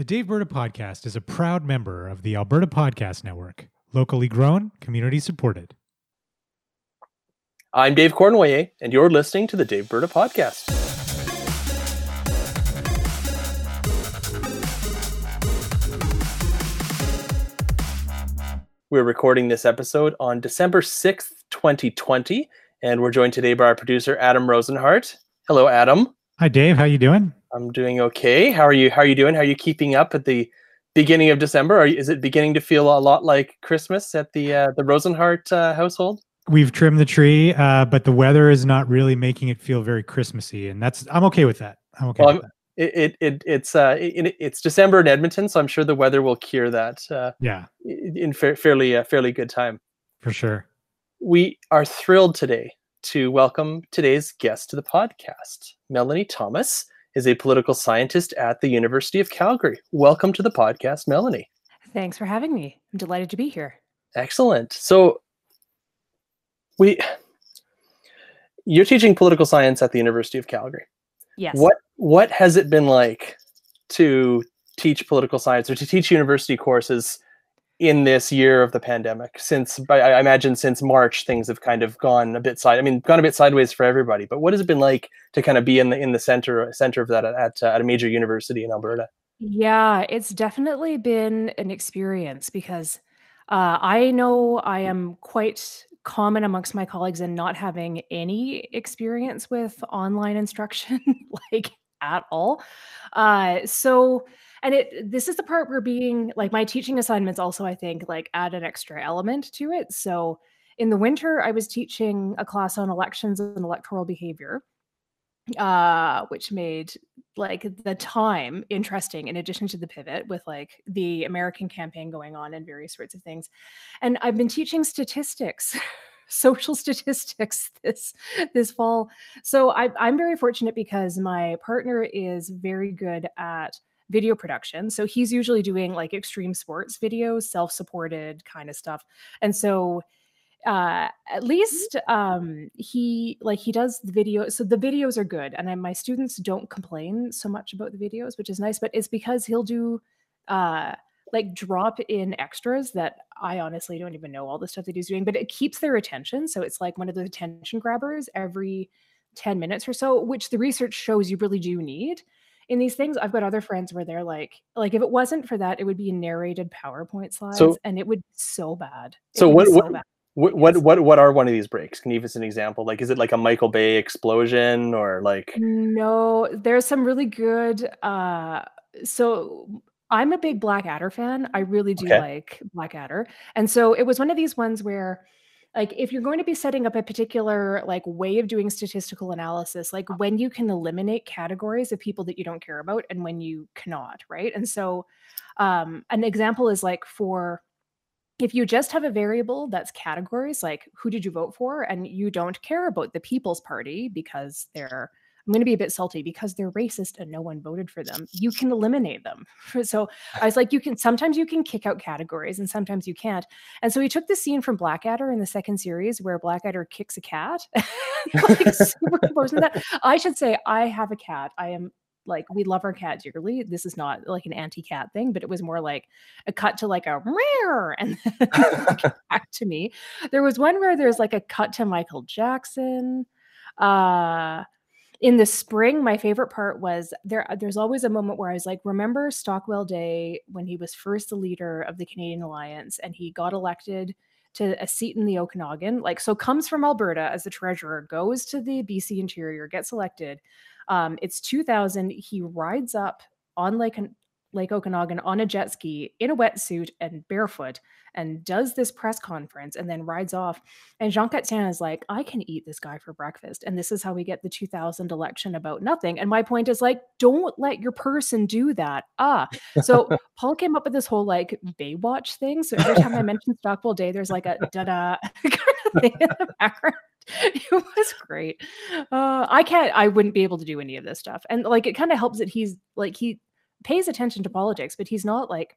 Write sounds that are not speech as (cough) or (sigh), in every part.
The Daveberta Podcast is a proud member of the Alberta Podcast Network, locally grown, community supported. I'm Dave Cournoyer, and you're listening to the Daveberta Podcast. We're recording this episode on December 6th, 2020, and we're joined today by our producer, Adam Rozenhart. Hello, Adam. Hi, Dave. How you doing? I'm doing okay. How are you? How are you doing? How are you keeping up at the beginning of December? Are you, is it beginning to feel a lot like Christmas at the uh, the Rozenhart uh, household? We've trimmed the tree, uh, but the weather is not really making it feel very Christmassy, and that's I'm okay with that. I'm okay Well, with that. It, it, it it's uh it, it's December in Edmonton, so I'm sure the weather will cure that uh, Yeah, in in fa- fairly uh, fairly good time. for sure. We are thrilled today to welcome today's guest to the podcast. Melanee Thomas is a political scientist at the University of Calgary. Welcome to the podcast, Melanee. Thanks for having me. I'm delighted to be here. Excellent. So we you're teaching political science at the University of Calgary. Yes. What what has it been like to teach political science or to teach university courses in this year of the pandemic? Since I imagine since March things have kind of gone a bit side. I mean, gone a bit sideways for everybody. But what has it been like to kind of be in the in the center center of that at at a major university in Alberta? Yeah, it's definitely been an experience because uh, I know I am quite common amongst my colleagues in not having any experience with online instruction, (laughs) like at all. Uh, so, and it this is the part where being like my teaching assignments also I think like add an extra element to it. So in the winter, I was teaching a class on elections and electoral behavior. uh which made like the time interesting in addition to the pivot with like the american campaign going on and various sorts of things and i've been teaching statistics (laughs) social statistics (laughs) this this fall so I, i'm very fortunate because my partner is very good at video production so he's usually doing like extreme sports videos self-supported kind of stuff and so uh at least um he like he does the video so the videos are good and then my students don't complain so much about the videos which is nice but it's because he'll do uh like drop in extras that i honestly don't even know all the stuff that he's doing but it keeps their attention so it's like one of the attention grabbers every 10 minutes or so which the research shows you really do need in these things i've got other friends where they're like like if it wasn't for that it would be narrated powerpoint slides So- and it would be so bad So would be what- what- bad. What, what what what are one of these breaks? Can you give us an example? Like, is it like a Michael Bay explosion or like? No, there's some really good uh so I'm a big Blackadder fan. I really do Okay. like Blackadder. And so it was one of these ones where like if you're going to be setting up a particular like way of doing statistical analysis, like when you can eliminate categories of people that you don't care about and when you cannot, right? And so um an example is like for if you just have a variable that's categories like who did you vote for and you don't care about the people's party because they're i'm going to be a bit salty because they're racist and no one voted for them. You can eliminate them. (laughs) So i was like you can sometimes you can kick out categories and sometimes you can't. And so he took the scene from blackadder in the second series where blackadder kicks a cat. (laughs) Like (laughs) superimposing that. I should say i have a cat. I am like we love our cat dearly. This is not like an anti-cat thing but it was more like a cut to like a rare and then back to me. There was one where there's like a cut to Michael Jackson. Uh in the spring, my favorite part was there there's always a moment where I was like, remember Stockwell Day when he was first the leader of the Canadian Alliance and he got elected to a seat in the Okanagan, like so comes from Alberta as the treasurer, goes to the BC Interior, gets elected. Um, it's 2000. He rides up on Lake Lake Okanagan on a jet ski in a wetsuit and barefoot and does this press conference and then rides off. And Jean Chrétien is like, I can eat this guy for breakfast. And this is how we get the 2000 election about nothing. And my point is like, don't let your person do that. Ah, so (laughs) Paul came up with this whole like Baywatch thing. So every time I mention Stockwell Day, there's like a da da (laughs) kind of thing in the background. (laughs) It was great. Uh, I can't, I wouldn't be able to do any of this stuff. And like, it kind of helps that he's like, he pays attention to politics, but he's not like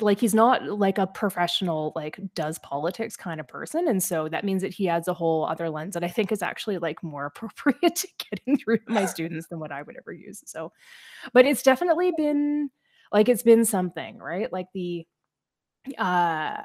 like he's not like a professional like does politics kind of person and so that means that he adds a whole other lens that i think is actually like more (laughs) appropriate to getting through my students than what i would ever use so. But it's definitely been like it's been something right? Like the uh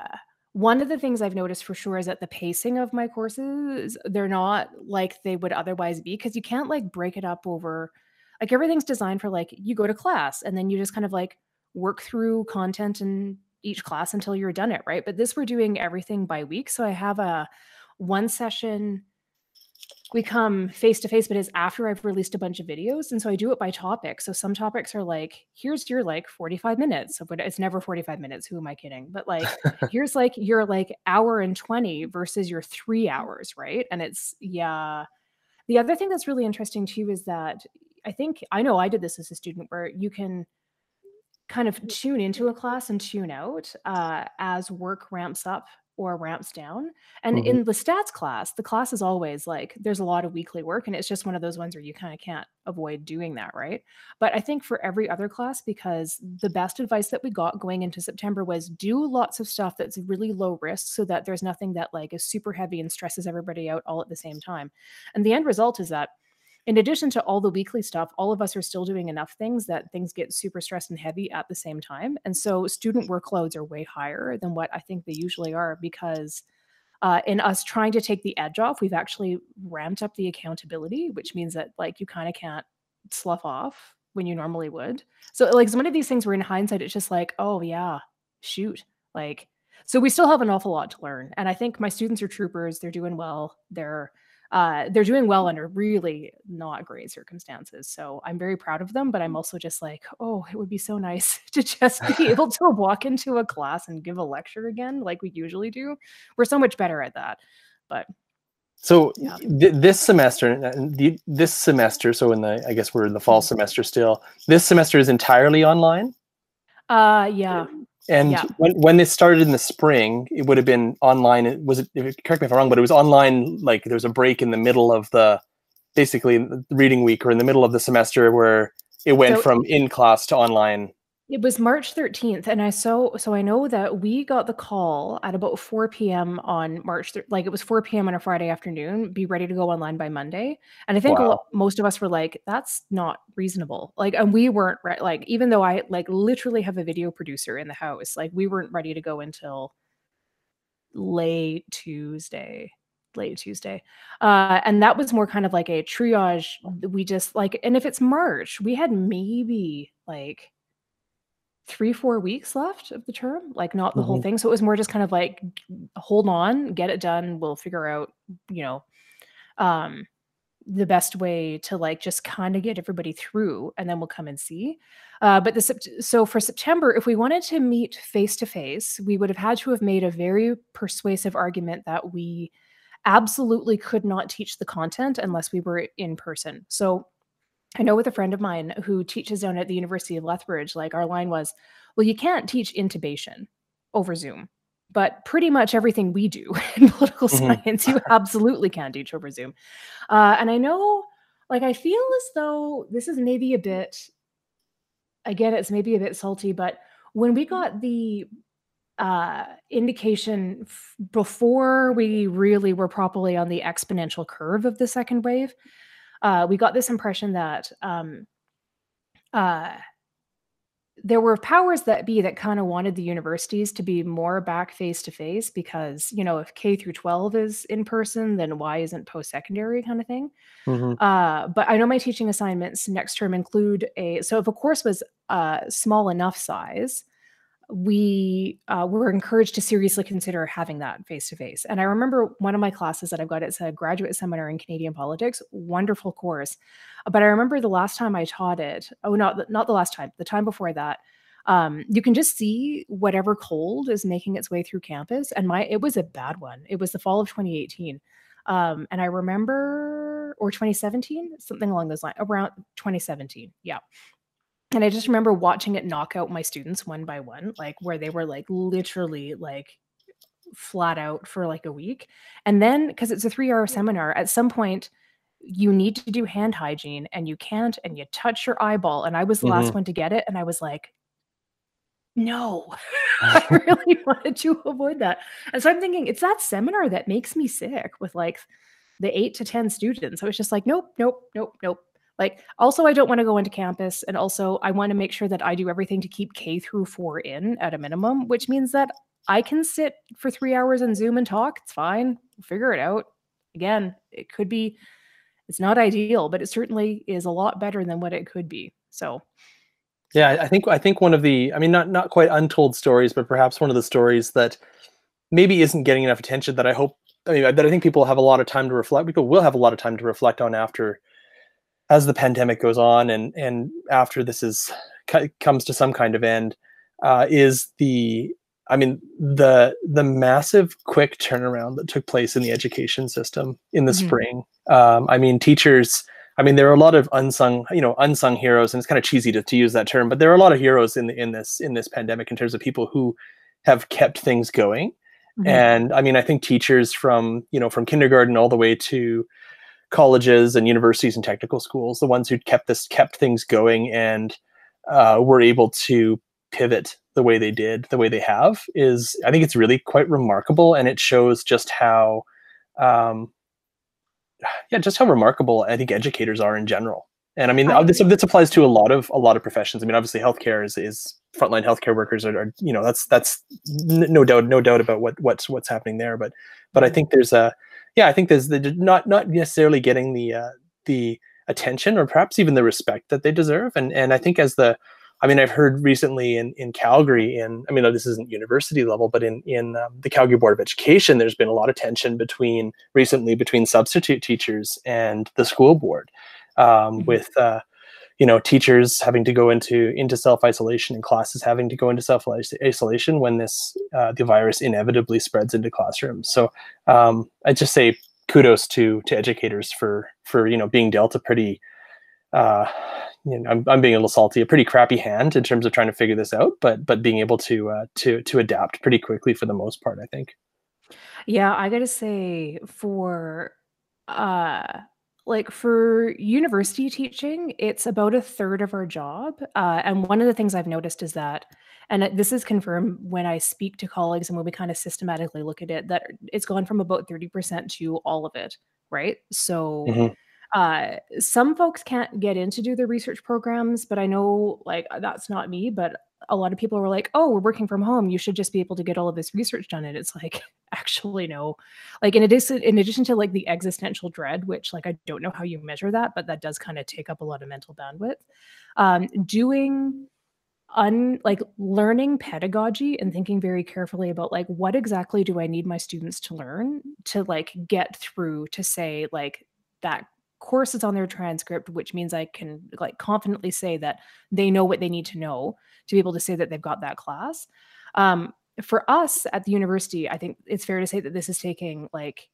one of the things I've noticed for sure is that the pacing of my courses, they're not like they would otherwise be because you can't like break it up over like everything's designed for like you go to class and then you just kind of like work through content in each class until you're done it, right? But this we're doing everything by week. So I have a one session we come face to face, but it's after I've released a bunch of videos. And so I do it by topic. So some topics are like, here's your like 45 minutes. But it's never 45 minutes. Who am I kidding? But like, (laughs) here's like your like hour and 20 versus your three hours, right? And it's, yeah. The other thing that's really interesting too is that I think, I know I did this as a student where you can kind of tune into a class and tune out uh, as work ramps up or ramps down. And Mhm. in the stats class, the class is always like there's a lot of weekly work, and it's just one of those ones where you kind of can't avoid doing that, right? But I think for every other class, because the best advice that we got going into September was do lots of stuff that's really low risk so that there's nothing that like is super heavy and stresses everybody out all at the same time. And the end result is that in addition to all the weekly stuff, all of us are still doing enough things that things get super stressed and heavy at the same time. And so student workloads are way higher than what I think they usually are because uh, in us trying to take the edge off, we've actually ramped up the accountability, which means that like you kind of can't slough off when you normally would. So like it's one of these things where in hindsight, it's just like, oh yeah, shoot. Like, so we still have an awful lot to learn. And I think my students are troopers. They're doing well. They're uh, they're doing well under really not great circumstances. So I'm very proud of them, but I'm also just like, oh, it would be so nice (laughs) to just be (laughs) able to walk into a class and give a lecture again, like we usually do. We're so much better at that. But So Yeah. th- this semester, and this semester, so in the, I guess we're in the fall Mm-hmm. semester still. This semester is entirely online. uh, yeah, And Yeah. when when this started in the spring, it would have been online. It was it, correct me if I'm wrong, but it was online. Like there was a break in the middle of the, basically reading week or in the middle of the semester where it went So- from in class to online. It was March 13th, and I so so I know that we got the call at about 4 p.m. on March thir- like it was 4 p.m. on a Friday afternoon. Be ready to go online by Monday, and I think Wow. lo- most of us were like, "That's not reasonable." Like, and we weren't re- like, even though I like literally have a video producer in the house, like we weren't ready to go until late Tuesday late Tuesday. Uh, and that was more kind of like a triage. We just like, and if it's March, we had maybe like three, four weeks left of the term, like not the whole Mhm. thing. So it was more just kind of like, hold on, get it done. We'll figure out, you know, um, the best way to like just kind of get everybody through and then we'll come and see. Uh, but the so for September, if we wanted to meet face to face, we would have had to have made a very persuasive argument that we absolutely could not teach the content unless we were in person. So I know with a friend of mine who teaches down at the University of Lethbridge, like our line was, well, you can't teach intubation over Zoom, but pretty much everything we do (laughs) in political Mhm. science, you (laughs) absolutely can teach over Zoom. Uh, and I know, like, I feel as though this is maybe a bit, again, it's maybe a bit salty, but when we got the uh indication f- before we really were properly on the exponential curve of the second wave uh we got this impression that um uh there were powers that be that kind of wanted the universities to be more back face to face because you know if k through 12 is in person then why isn't post secondary kind of thing Mhm. uh, but I know my teaching assignments next term include a so if a course was uh, small enough size, we uh, were encouraged to seriously consider having that face to face. And I remember one of my classes that I've got it's a graduate seminar in Canadian politics, wonderful course. But I remember the last time I taught it. Oh, not not the last time, the time before that. Um, you can just see whatever cold is making its way through campus, and my it was a bad one. It was the fall of 2018 um, and I remember, or 2017, something along those lines, around 2017. Yeah. And I just remember watching it knock out my students one by one, like where they were like literally like flat out for like a week. And then, because it's a three hour seminar, at some point, you need to do hand hygiene and you can't, and you touch your eyeball. And I was the last Mhm. one to get it. And I was like, no, (laughs) I (laughs) really wanted to avoid that. And so I'm thinking it's that seminar that makes me sick with like the eight to 10 students. I was just like, nope, nope, nope, nope. Like, also, I don't want to go into campus. And also, I want to make sure that I do everything to keep K through four in at a minimum, which means that I can sit for three hours on Zoom and talk. It's fine. We'll figure it out. Again, it could be, it's not ideal, but it certainly is a lot better than what it could be. So, yeah, I think I think one of the, I mean, not not quite untold stories, but perhaps one of the stories that maybe isn't getting enough attention that I hope, I mean, that I think people have a lot of time to reflect. People will have a lot of time to reflect on after, as the pandemic goes on, and and after this is comes to some kind of end, uh, is the I mean the the massive quick turnaround that took place in the education system in the mm-hmm. spring. Um, I mean, teachers. I mean, there are a lot of unsung, you know, unsung heroes, and it's kind of cheesy to, to use that term, but there are a lot of heroes in the, in this in this pandemic in terms of people who have kept things going. Mm-hmm. And I mean, I think teachers from you know from kindergarten all the way to colleges and universities and technical schools, the ones who kept this kept things going and uh, were able to pivot the way they did, the way they have, is I think it's really quite remarkable, and it shows just how, um, yeah, just how remarkable I think educators are in general. And I mean, I this this applies to a lot of a lot of professions. I mean, obviously, healthcare is is frontline healthcare workers are, are you know that's that's no doubt no doubt about what what's what's happening there. But but I mm-hmm. think there's a yeah, I think there's the, not not necessarily getting the uh, the attention or perhaps even the respect that they deserve. And and I think as the I mean, I've heard recently in, in Calgary, in I mean, this isn't university level, but in in um, the Calgary Board of Education, there's been a lot of tension between recently between substitute teachers and the school board, um, mm-hmm. with uh, you know teachers having to go into into self isolation and classes having to go into self isolation when this uh, the virus inevitably spreads into classrooms. So um, I just say kudos to to educators for for you know being dealt a pretty uh, you know, I'm, I'm being a little salty, a pretty crappy hand in terms of trying to figure this out, but but being able to uh, to to adapt pretty quickly for the most part, I think. Yeah, I gotta say for uh like for university teaching, it's about a third of our job. Uh, and one of the things I've noticed is that, and this is confirmed when I speak to colleagues and when we kind of systematically look at it, that it's gone from about 30% to all of it, right? So mm-hmm. Uh, some folks can't get in to do the research programs, but I know like that's not me. But a lot of people were like, "Oh, we're working from home. You should just be able to get all of this research done." And it's like, (laughs) actually, no. Like in addition, in addition to like the existential dread, which like I don't know how you measure that, but that does kind of take up a lot of mental bandwidth. Um, doing un like learning pedagogy and thinking very carefully about like what exactly do I need my students to learn to like get through to say like that course is on their transcript, which means I can like confidently say that they know what they need to know to be able to say that they've got that class. Um, for us at the university, I think it's fair to say that this is taking like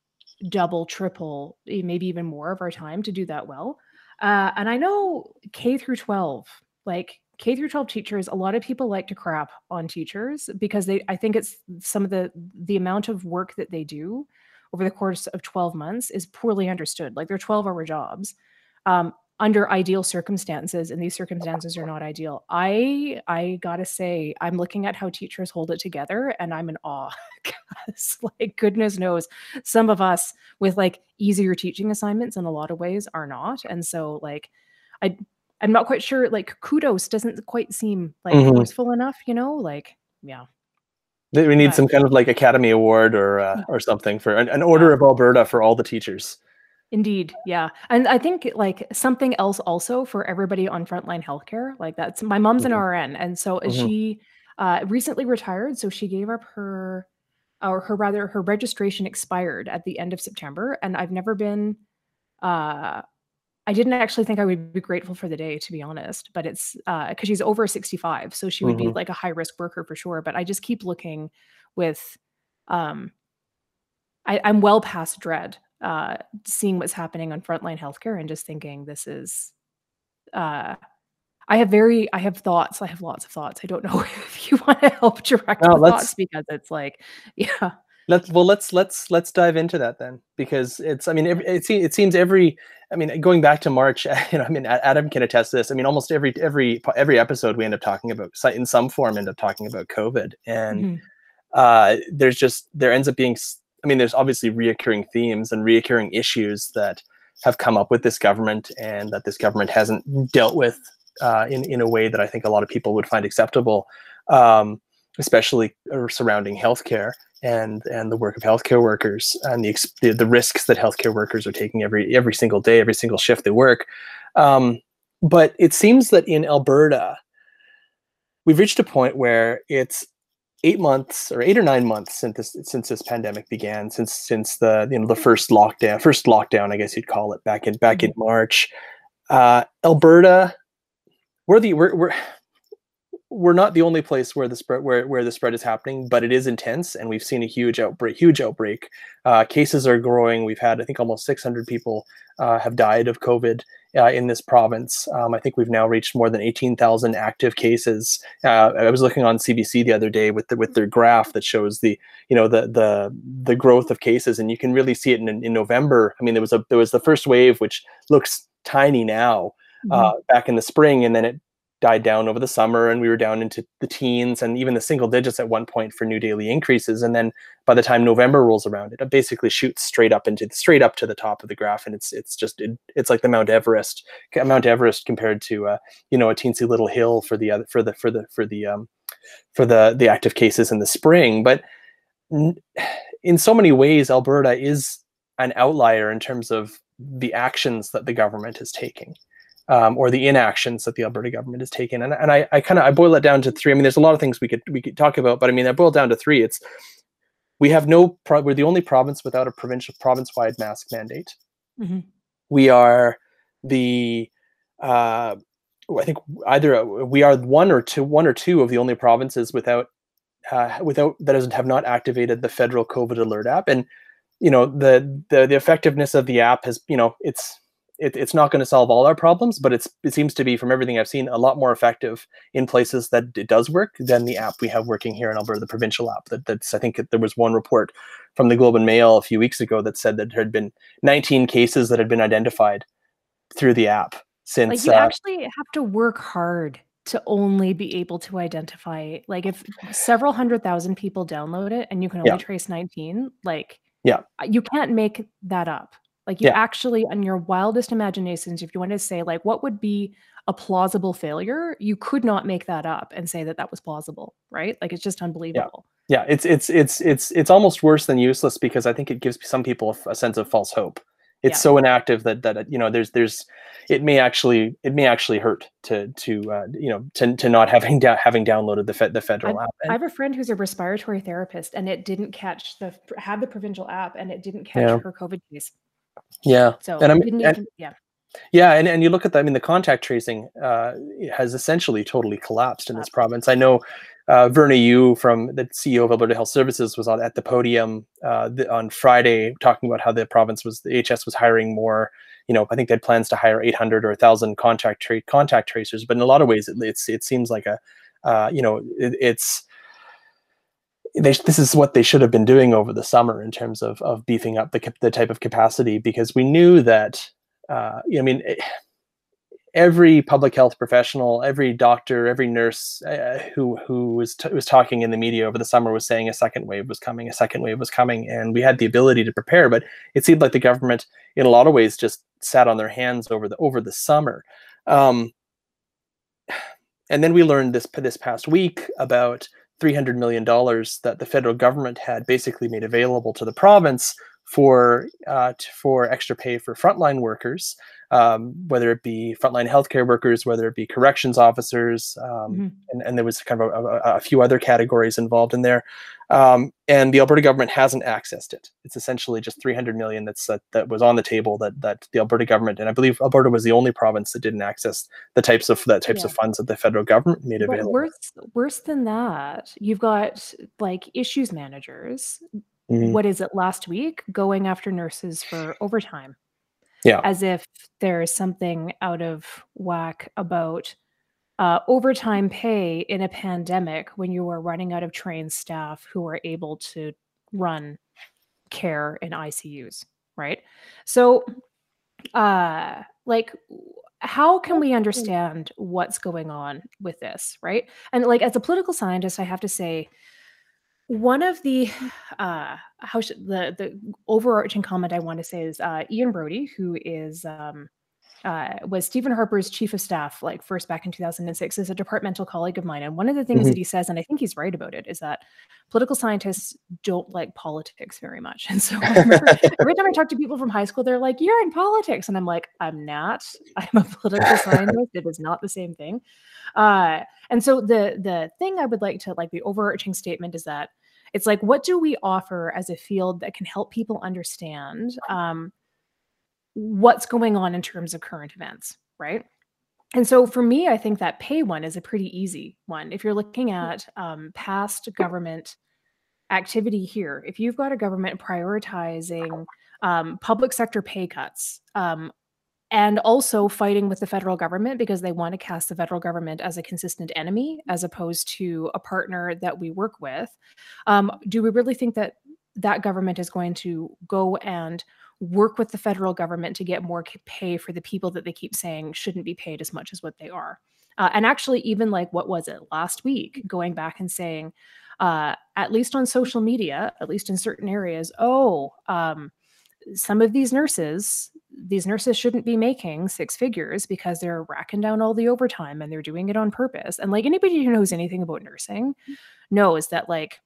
double, triple, eh, maybe even more of our time to do that well. Uh, and I know K through 12, like K through 12 teachers, a lot of people like to crap on teachers because they I think it's some of the the amount of work that they do over the course of 12 months is poorly understood. Like they're 12 hour jobs um, under ideal circumstances, and these circumstances are not ideal. I I gotta say, I'm looking at how teachers hold it together, and I'm in awe (laughs) because, like, goodness knows, some of us with like easier teaching assignments in a lot of ways are not, and so like, I I'm not quite sure. Like, kudos doesn't quite seem like mm-hmm. forceful enough, you know? Like, yeah. We need some kind of like Academy Award or uh, or something for an, an Order of Alberta for all the teachers. Indeed, yeah, and I think like something else also for everybody on frontline healthcare. Like that's my mom's mm-hmm. an RN, and so mm-hmm. she uh, recently retired, so she gave up her, or her rather, her registration expired at the end of September, and I've never been. Uh, I didn't actually think I would be grateful for the day, to be honest. But it's because uh, she's over 65, so she would mm-hmm. be like a high risk worker for sure. But I just keep looking with, um, I, I'm well past dread, uh, seeing what's happening on frontline healthcare and just thinking this is, uh, I have very, I have thoughts. I have lots of thoughts. I don't (laughs) know if you want to help direct no, thoughts because it's like, (laughs) yeah let's well let's let's let's dive into that then because it's i mean it, it seems every I mean, going back to March, (laughs) you know, I mean, Adam can attest to this. I mean, almost every every every episode we end up talking about in some form end up talking about COVID, and mm-hmm. uh, there's just there ends up being. I mean, there's obviously reoccurring themes and reoccurring issues that have come up with this government and that this government hasn't dealt with uh, in in a way that I think a lot of people would find acceptable, um, especially surrounding healthcare and and the work of healthcare workers and the, the, the risks that healthcare workers are taking every every single day, every single shift they work. Um, but it seems that in Alberta, we've reached a point where it's eight months or eight or nine months since this since this pandemic began, since since the you know the first lockdown, first lockdown, I guess you'd call it back in back in mm-hmm. March. Uh, Alberta, we're the we're, we're we're not the only place where the spread where, where the spread is happening, but it is intense, and we've seen a huge outbreak. Huge outbreak. Uh, cases are growing. We've had, I think, almost 600 people uh, have died of COVID uh, in this province. Um, I think we've now reached more than 18,000 active cases. Uh, I was looking on CBC the other day with the, with their graph that shows the you know the the the growth of cases, and you can really see it in, in November. I mean, there was a there was the first wave, which looks tiny now. Uh, mm-hmm. back in the spring, and then it died down over the summer and we were down into the teens and even the single digits at one point for new daily increases. And then by the time november rolls around it basically shoots straight up into straight up to the top of the graph. And it's it's just it, it's like the mount everest mount everest compared to uh, you know a teensy little hill for the other for the for the for the um for the the active cases in the spring. But in so many ways alberta is an outlier in terms of the actions that the government is taking um, or the inactions that the Alberta government has taken. And, and I, I kind of I boil it down to three. I mean, there's a lot of things we could we could talk about, but I mean, I boil down to three. It's we have no pro- we're the only province without a provincial province-wide mask mandate. Mm-hmm. We are the uh, I think either we are one or two one or two of the only provinces without uh, without that doesn't have not activated the federal COVID alert app and you know the the the effectiveness of the app has you know it's it, it's not going to solve all our problems, but it's it seems to be from everything I've seen a lot more effective in places that it does work than the app we have working here in Alberta, the provincial app. That that's I think there was one report from the Globe and Mail a few weeks ago that said that there had been 19 cases that had been identified through the app since. Like you uh, actually have to work hard to only be able to identify like if several hundred thousand people download it and you can only yeah. trace 19 like yeah you can't make that up like you yeah. actually, on your wildest imaginations, if you want to say like what would be a plausible failure, you could not make that up and say that that was plausible, right? Like it's just unbelievable. Yeah, yeah. it's it's it's it's it's almost worse than useless because I think it gives some people a, a sense of false hope. It's yeah. so inactive that that you know there's there's it may actually it may actually hurt to to uh, you know to, to not having da- having downloaded the fed, the federal I've, app. And, I have a friend who's a respiratory therapist, and it didn't catch the had the provincial app, and it didn't catch yeah. her COVID case. Yeah. So and I mean, and, yeah. Yeah, and, and you look at that. I mean, the contact tracing uh, has essentially totally collapsed in this province. I know uh, Verna Yiu from the CEO of Alberta Health Services was on, at the podium uh, the, on Friday talking about how the province was the HS was hiring more. You know, I think they had plans to hire 800 or 1,000 contact tra- contact tracers, but in a lot of ways, it, it's it seems like a uh, you know it, it's they, this is what they should have been doing over the summer in terms of, of beefing up the, the type of capacity because we knew that uh, I mean eh, every public health professional every doctor every nurse uh, who who was t- was talking in the media over the summer was saying a second wave was coming a second wave was coming and we had the ability to prepare but it seemed like the government in a lot of ways just sat on their hands over the over the summer. Um, (sighs) and then we learned this this past week about $300 million that the federal government had basically made available to the province for uh, for extra pay for frontline workers, um, whether it be frontline healthcare workers, whether it be corrections officers, um, mm-hmm. and, and there was kind of a, a, a, few other categories involved in there. Um, and the Alberta government hasn't accessed it. It's essentially just 300 million that's that, that was on the table that that the Alberta government and I believe Alberta was the only province that didn't access the types of that types yeah. of funds that the federal government made available. Worse, worse than that, you've got like issues managers. Mm-hmm. What is it last week going after nurses for overtime? Yeah, as if there is something out of whack about uh, overtime pay in a pandemic when you are running out of trained staff who are able to run care in ICUs, right? So uh like how can we understand what's going on with this right? And like as a political scientist i have to say one of the uh how should the the overarching comment i want to say is uh ian Brodie who is um uh, was Stephen Harper's chief of staff, like first back in 2006, is a departmental colleague of mine. And one of the things mm-hmm. that he says, and I think he's right about it, is that political scientists don't like politics very much. (laughs) And so every time I talk to people from high school, they're like, You're in politics. And I'm like, I'm not. (laughs) I'm a political (laughs) scientist. It is not the same thing. Uh, and so the the thing I would like to like the overarching statement is that it's like, what do we offer as a field that can help people understand? Um, what's going on in terms of current events, right? And so for me, I think that pay one is a pretty easy one. If you're looking mm. at um, past government activity here, if you've got a government prioritizing um, public sector pay cuts um, and also fighting with the federal government because they want to cast the federal government as a consistent enemy as opposed to a partner that we work with, um, do we really think that that government is going to go and work with the federal government to get more pay for the people that they keep saying shouldn't be paid as much as what they are. Uh, and actually, even like what was it last week, going back and saying, uh, at least on social media, at least in certain areas, oh, um, some of these nurses, these nurses shouldn't be making six figures because they're racking down all the overtime and they're doing it on purpose. And like anybody who knows anything about nursing knows that like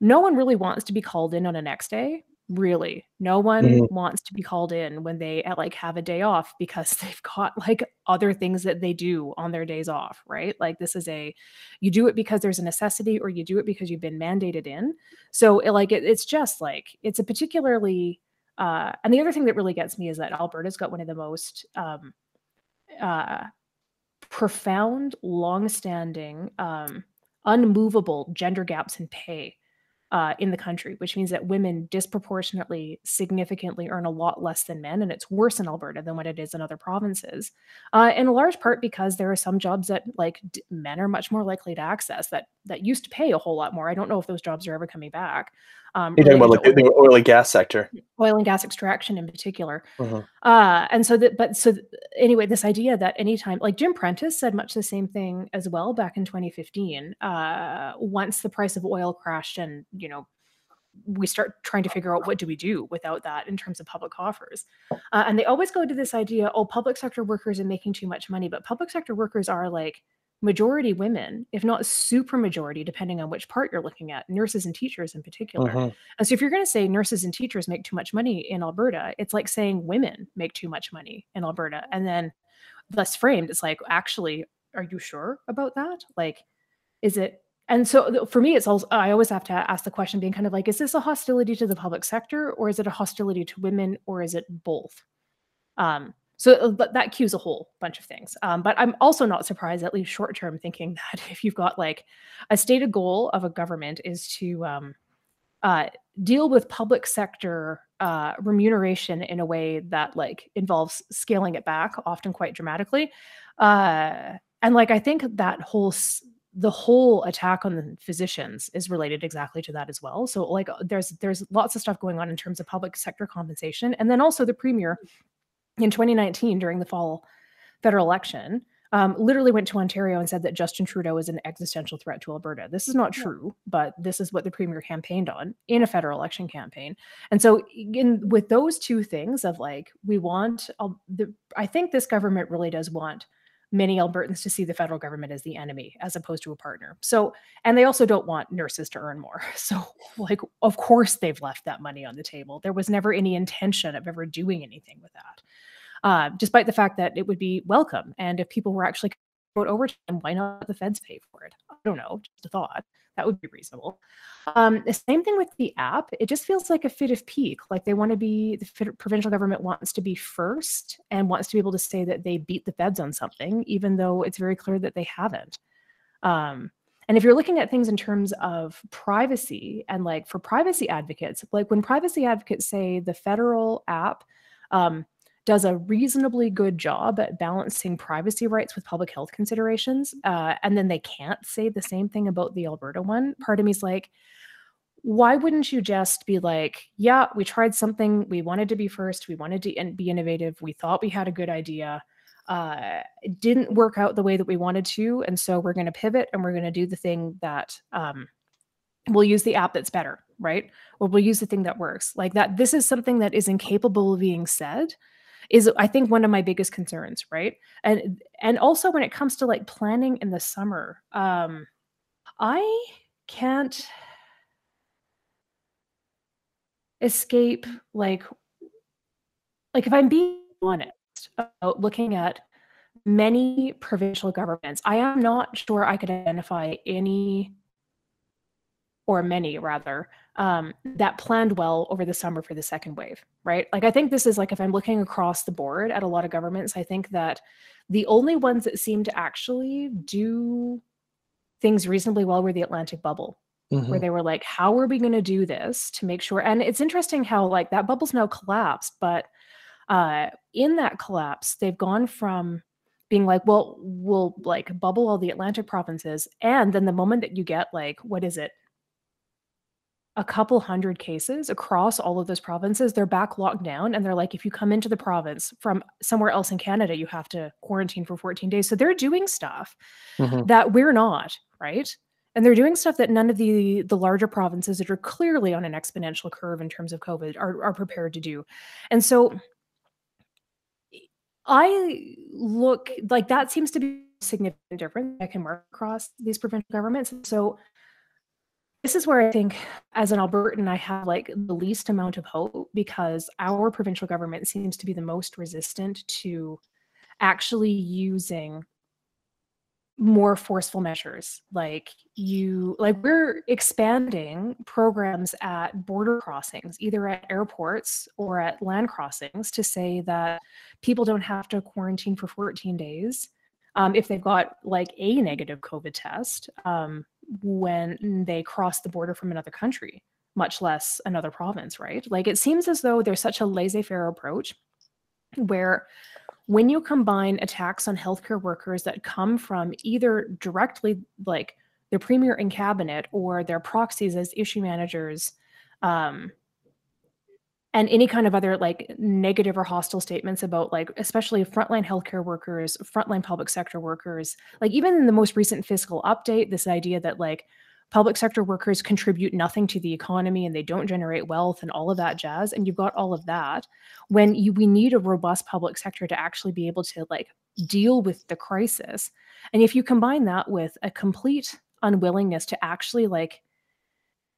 no one really wants to be called in on a next day really no one mm-hmm. wants to be called in when they uh, like have a day off because (laughs) they've got like other things that they do on their days off right like this is a you do it because there's a necessity or you do it because you've been mandated in so it, like it, it's just like it's a particularly uh and the other thing that really gets me is that alberta's got one of the most um uh profound long-standing um unmovable gender gaps in pay uh, in the country, which means that women disproportionately, significantly earn a lot less than men. And it's worse in Alberta than what it is in other provinces. Uh, in a large part because there are some jobs that like d- men are much more likely to access that that used to pay a whole lot more. I don't know if those jobs are ever coming back. Um, You're talking about like oil, the oil and gas sector, oil and gas extraction in particular. Uh-huh. Uh, and so that, but so th- anyway, this idea that anytime, like Jim Prentice said much the same thing as well back in 2015. Uh, once the price of oil crashed, and you know, we start trying to figure out what do we do without that in terms of public coffers. Uh, and they always go to this idea: oh, public sector workers are making too much money, but public sector workers are like majority women, if not super majority, depending on which part you're looking at, nurses and teachers in particular. Uh-huh. And so if you're going to say nurses and teachers make too much money in Alberta, it's like saying women make too much money in Alberta. And then thus framed, it's like, actually, are you sure about that? Like, is it? And so for me, it's also, I always have to ask the question being kind of like, is this a hostility to the public sector or is it a hostility to women or is it both? Um, so uh, that cues a whole bunch of things. Um, but I'm also not surprised, at least short term, thinking (laughs) that if you've got like a stated goal of a government is to um, uh, deal with public sector uh, remuneration in a way that like involves scaling it back, often quite dramatically. Uh, and like I think that whole the whole attack on the physicians is related exactly to that as well. So like there's there's lots of stuff going on in terms of public sector compensation, and then also the premier in 2019 during the fall federal election um, literally went to Ontario and said that Justin Trudeau is an existential threat to Alberta. This is not true, but this is what the premier campaigned on in a federal election campaign. And so, in with those two things of like, we want, the, I think this government really does want many Albertans to see the federal government as the enemy as opposed to a partner. So, and they also don't want nurses to earn more. (laughs) So, like, of course, they've left that money on the table. There was never any intention of ever doing anything with that uh, despite the fact that it would be welcome. And if people were actually vote overtime, why not the feds pay for it? I don't know, just a thought. That would be reasonable. Um, the same thing with the app. It just feels like a fit of pique. Like they want to be, the provincial government wants to be first and wants to be able to say that they beat the feds on something, even though it's very clear that they haven't. Um, and if you're looking at things in terms of privacy and like for privacy advocates, like when privacy advocates say the federal app um, does a reasonably good job at balancing privacy rights with public health considerations. Uh, and then they can't say the same thing about the Alberta one. Part of me is like, why wouldn't you just be like, yeah, we tried something, we wanted to be first, we wanted to be innovative, we thought we had a good idea. Uh, it didn't work out the way that we wanted to, and so we're going to pivot and we're going to do the thing that um, we'll use the app that's better, right? Or we'll use the thing that works. Like that. This is something that is incapable of being said is I think one of my biggest concerns, right? And and also when it comes to like planning in the summer, um I can't escape like like if I'm being honest about looking at many provincial governments, I am not sure I could identify any or many rather um, that planned well over the summer for the second wave right? Like i think this is like if i'm looking across the board at a lot of governments i think that the only ones that seem to actually do things reasonably well were the atlantic bubble mm-hmm. where they were like how are we going to do this to make sure? And it's interesting how like that bubble's now collapsed but uh in that collapse they've gone from being like well we'll like bubble all the atlantic provinces and then the moment that you get like what is it a couple hundred cases across all of those provinces. They're back locked down. And they're like, if you come into the province from somewhere else in Canada, you have to quarantine for 14 days. So they're doing stuff mm-hmm. that we're not, right? And they're doing stuff that none of the the larger provinces that are clearly on an exponential curve in terms of COVID are, are prepared to do. And so I look like that seems to be significant difference I can mark across these provincial governments. So this is where I think, as an Albertan, I have like the least amount of hope because our provincial government seems to be the most resistant to actually using more forceful measures. Like you like we're expanding programs at border crossings either at airports or at land crossings to say that people don't have to quarantine for 14 days um, if they've got like a negative covid test um, when they cross the border from another country, much less another province, right? Like it seems as though there's such a laissez faire approach where when you combine attacks on healthcare workers that come from either directly like their premier and cabinet or their proxies as issue managers um, and any kind of other like negative or hostile statements about like especially frontline healthcare workers frontline public sector workers like even in the most recent fiscal update this idea that like public sector workers contribute nothing to the economy and they don't generate wealth and all of that jazz and you've got all of that when you we need a robust public sector to actually be able to like deal with the crisis. And if you combine that with a complete unwillingness to actually like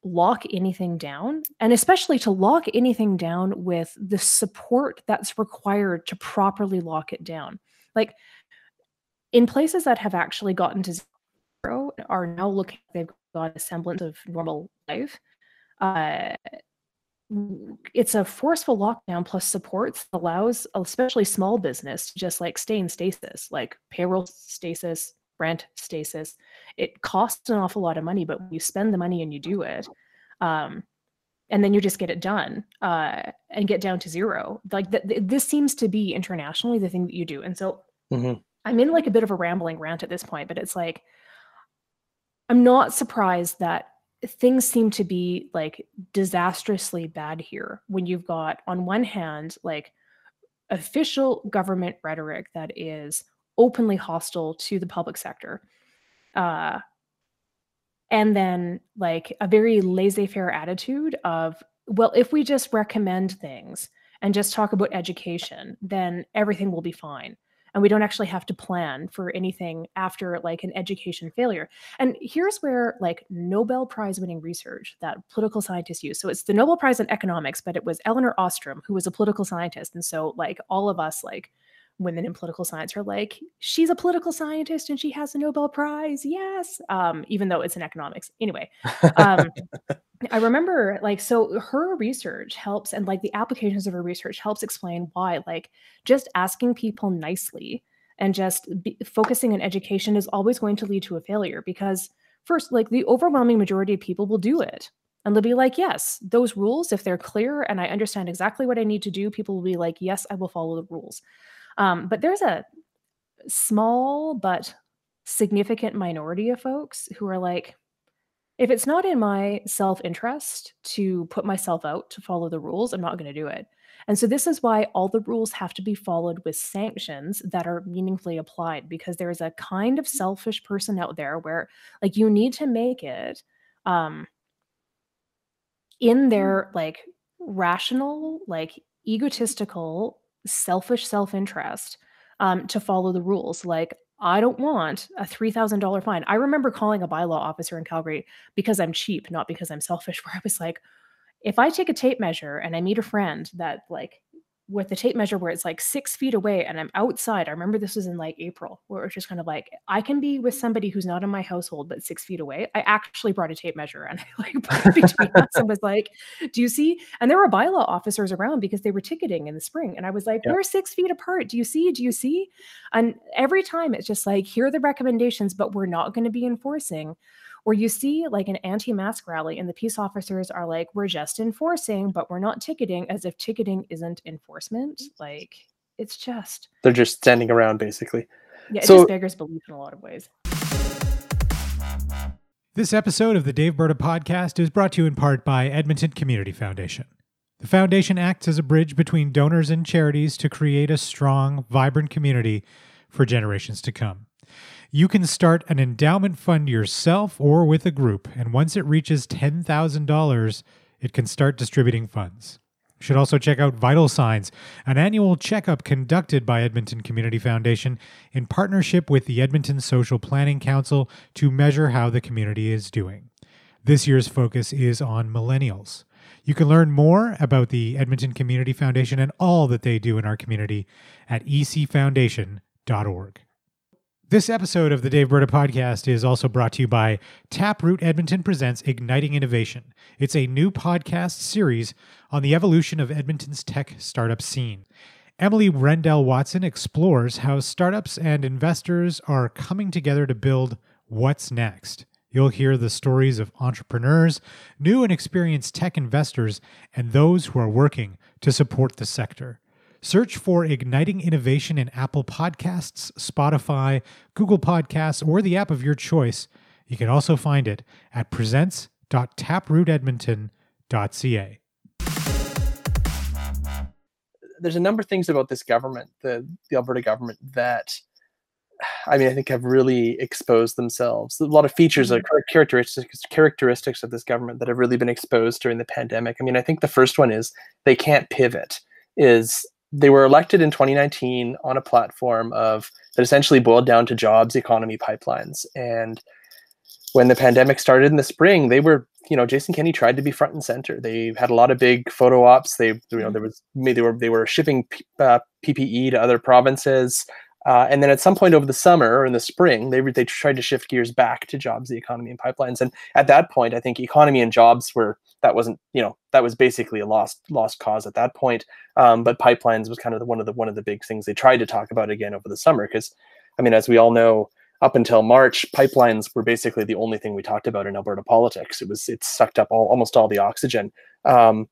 lock anything down and especially to lock anything down with the support that's required to properly lock it down. Like in places that have actually gotten to zero are now looking they've got a semblance of normal life uh, it's a forceful lockdown plus supports allows especially small business to just like stay in stasis like payroll stasis rent stasis it costs an awful lot of money but you spend the money and you do it um, and then you just get it done uh, and get down to zero like th- th- this seems to be internationally the thing that you do and so mm-hmm. i'm in like a bit of a rambling rant at this point but it's like i'm not surprised that things seem to be like disastrously bad here when you've got on one hand like official government rhetoric that is openly hostile to the public sector. Uh, and then like a very laissez-faire attitude of well if we just recommend things and just talk about education then everything will be fine. And we don't actually have to plan for anything after like an education failure. And here's where like nobel prize winning research that political scientists use. So it's the nobel prize in economics but it was elinor ostrom who was a political scientist. And so like all of us like women in political science are like, she's a political scientist and she has a Nobel Prize. Yes. Um, even though it's in economics. Anyway, um, (laughs) I remember like, so her research helps and like the applications of her research helps explain why, like, just asking people nicely and just be, focusing on education is always going to lead to a failure because, first, like, the overwhelming majority of people will do it. And they'll be like, yes, those rules, if they're clear and I understand exactly what I need to do, people will be like, yes, I will follow the rules. Um, but there's a small but significant minority of folks who are like, if it's not in my self interest to put myself out to follow the rules, I'm not going to do it. And so this is why all the rules have to be followed with sanctions that are meaningfully applied because there's a kind of selfish person out there where like you need to make it um in their like rational, like egotistical, selfish self-interest um to follow the rules. Like I don't want a $3,000 fine. I remember calling a bylaw officer in Calgary because I'm cheap, not because I'm selfish, (laughs) where I was like, if I take a tape measure and I meet a friend that like with the tape measure where it's like six feet away and I'm outside. I remember this was in like April, where it's just kind of like I can be with somebody who's not in my household but six feet away. I actually brought a tape measure and (laughs) I like put it between us and was like, "Do you see?" And there were bylaw officers around because they were ticketing in the spring, and I was like. "We're six feet apart. Do you see? Do you see?" And every time it's just like, "Here are the recommendations, but we're not going to be enforcing." Or you see like an anti-mask rally and the peace officers are like, we're just enforcing, but we're not ticketing, as if ticketing isn't enforcement. Like it's just They're just standing around basically. yeah, it So- just beggars belief in a lot of ways. This episode of the Daveberta podcast is brought to you in part by Edmonton Community Foundation. The foundation acts as a bridge between donors and charities to create a strong, vibrant community for generations to come. You can start an endowment fund yourself or with a group, and once it reaches $10,000, it can start distributing funds. You should also check out Vital Signs, an annual checkup conducted by Edmonton Community Foundation in partnership with the Edmonton Social Planning Council to measure how the community is doing. This year's focus is on millennials. You can learn more about the Edmonton Community Foundation and all that they do in our community at ecfoundation.org. This episode of the Daveberta podcast is also brought to you by Taproot Edmonton Presents Igniting Innovation. It's a new podcast series on the evolution of Edmonton's tech startup scene. Emily Rendall Watson explores how startups and investors are coming together to build what's next. You'll hear the stories of entrepreneurs, new and experienced tech investors, and those who are working to support the sector. Search for Igniting Innovation in Apple Podcasts, Spotify, Google Podcasts, or the app of your choice. You can also find it at presents.taprootedmonton.ca. There's a number of things about this government, the the Alberta government, that I mean, I think have really exposed themselves. A lot of features, Mhm. like characteristics, characteristics of this government that have really been exposed during the pandemic. I mean, I think the first one is they can't pivot. Is they were elected in 2019 on a platform of that essentially boiled down to jobs, economy, pipelines, and when the pandemic started in the spring, they were, you know, Jason Kenney tried to be front and center. They had a lot of big photo ops. They, you know, Mhm. there was they were they were shipping uh, PPE to other provinces. Uh, and then at some point over the summer or in the spring, they they tried to shift gears back to jobs, the economy, and pipelines. And at that point, I think economy and jobs were that wasn't you know that was basically a lost lost cause at that point. Um, but pipelines was kind of the, one of the one of the big things they tried to talk about again over the summer because, I mean, as we all know, up until March, pipelines were basically the only thing we talked about in Alberta politics. It was it sucked up all, almost all the oxygen. Um,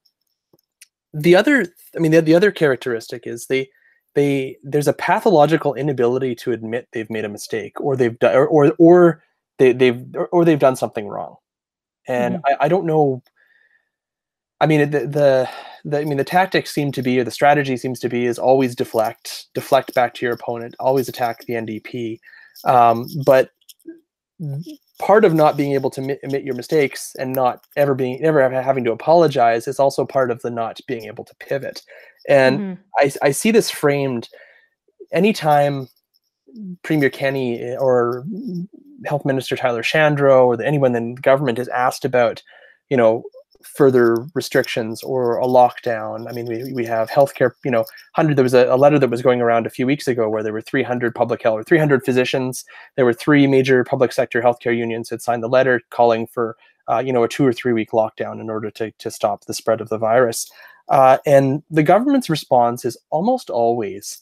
the other, I mean, the, the other characteristic is they they there's a pathological inability to admit they've made a mistake or they've done or or, or they, they've or, or they've done something wrong, and I, I don't know. I mean, the, the the I mean the tactics seem to be or the strategy seems to be is always deflect deflect back to your opponent, always attack the NDP. Um, but part of not being able to admit, admit your mistakes and not ever being ever having to apologize is also part of the not being able to pivot. And Mhm. I, I see this framed anytime Premier Kenney eh, or Health Minister Tyler Shandro or the, anyone in the government is asked about, you know, further restrictions or a lockdown. I mean, we, we have healthcare, you know, 100, there was a, a letter that was going around a few weeks ago where there were 300 public health or 300 physicians. There were three major public sector healthcare unions that signed the letter calling for, uh, you know, a two or three week lockdown in order to, to stop the spread of the virus. Uh, and the government's response is almost always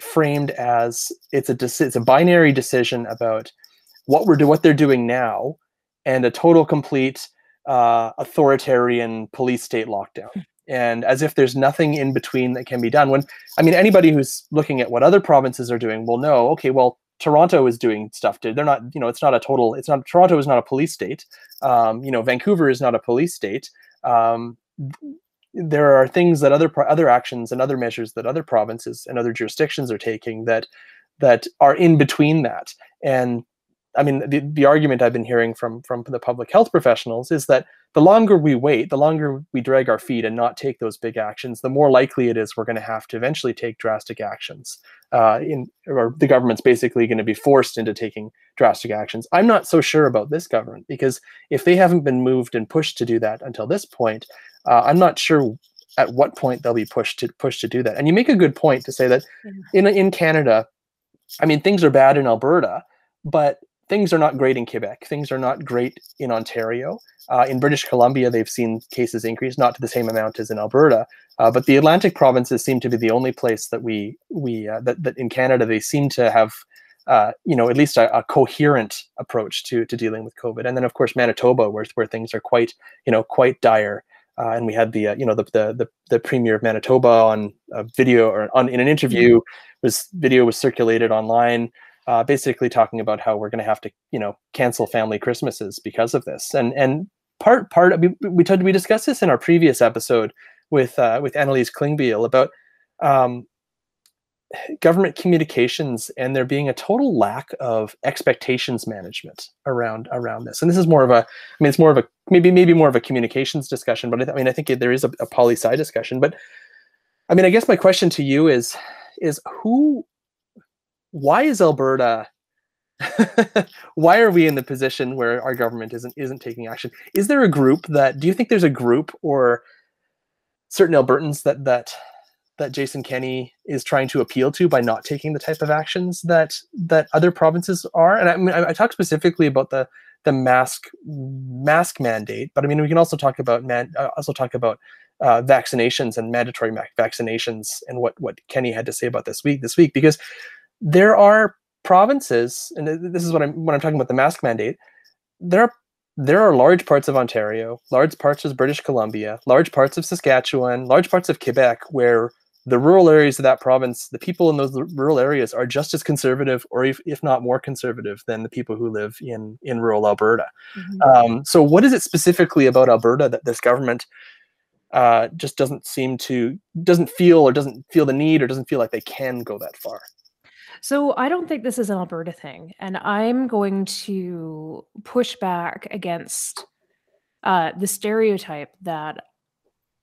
framed as it's a deci- it's a binary decision about what we're do what they're doing now and a total complete uh, authoritarian police state lockdown and as if there's nothing in between that can be done when i mean anybody who's looking at what other provinces are doing will know okay well Toronto is doing stuff to. They're not, you know, it's not a total. It's not Toronto is not a police state. Um, you know, Vancouver is not a police state. Um, there are things that other other actions and other measures that other provinces and other jurisdictions are taking that that are in between that. And I mean, the, the argument I've been hearing from from the public health professionals is that the longer we wait, the longer we drag our feet and not take those big actions, the more likely it is we're going to have to eventually take drastic actions. Uh, in or the government's basically going to be forced into taking drastic actions. I'm not so sure about this government because if they haven't been moved and pushed to do that until this point, uh, I'm not sure at what point they'll be pushed to push to do that. And you make a good point to say that in in Canada, I mean things are bad in Alberta, but things are not great in Quebec. Things are not great in Ontario. Uh, in British Columbia, they've seen cases increase, not to the same amount as in Alberta, uh, but the Atlantic provinces seem to be the only place that we we uh, that, that in Canada they seem to have. Uh, you know, at least a, a, coherent approach to to dealing with COVID, and then of course Manitoba, where where things are quite you know quite dire. Uh, and we had the uh, you know the, the, the the premier of Manitoba on a video or on in an interview mm-hmm. was video was circulated online uh, basically talking about how we're going to have to, you know, cancel family Christmases because of this. And and part part we we, t- we discussed this in our previous episode with uh, with Annalise Klingbeil about um, government communications and there being a total lack of expectations management around around this. And this is more of a, I mean, it's more of a maybe maybe more of a communications discussion, but I, th- I mean, I think there is a, a poli sci discussion. But I mean, I guess my question to you is is who why is Alberta (laughs) why are we in the position where our government isn't isn't taking action? Is there a group that do you think there's a group or certain Albertans that that that Jason Kenney is trying to appeal to by not taking the type of actions that that other provinces are? And I mean, I, I talk specifically about the the mask mask mandate, but I mean, we can also talk about man, uh, also talk about uh, vaccinations and mandatory vaccinations and what what Kenney had to say about this week this week because there are provinces, and this is what I'm when I'm talking about the mask mandate. There are there are large parts of Ontario, large parts of British Columbia, large parts of Saskatchewan, large parts of Quebec where the rural areas of that province, the people in those rural areas are just as conservative, or if, if not more conservative, than the people who live in in rural Alberta. Mm-hmm. Um, so, what is it specifically about Alberta that this government uh, just doesn't seem to doesn't feel or doesn't feel the need or doesn't feel like they can go that far? So I don't think this is an Alberta thing, and I'm going to push back against uh, the stereotype that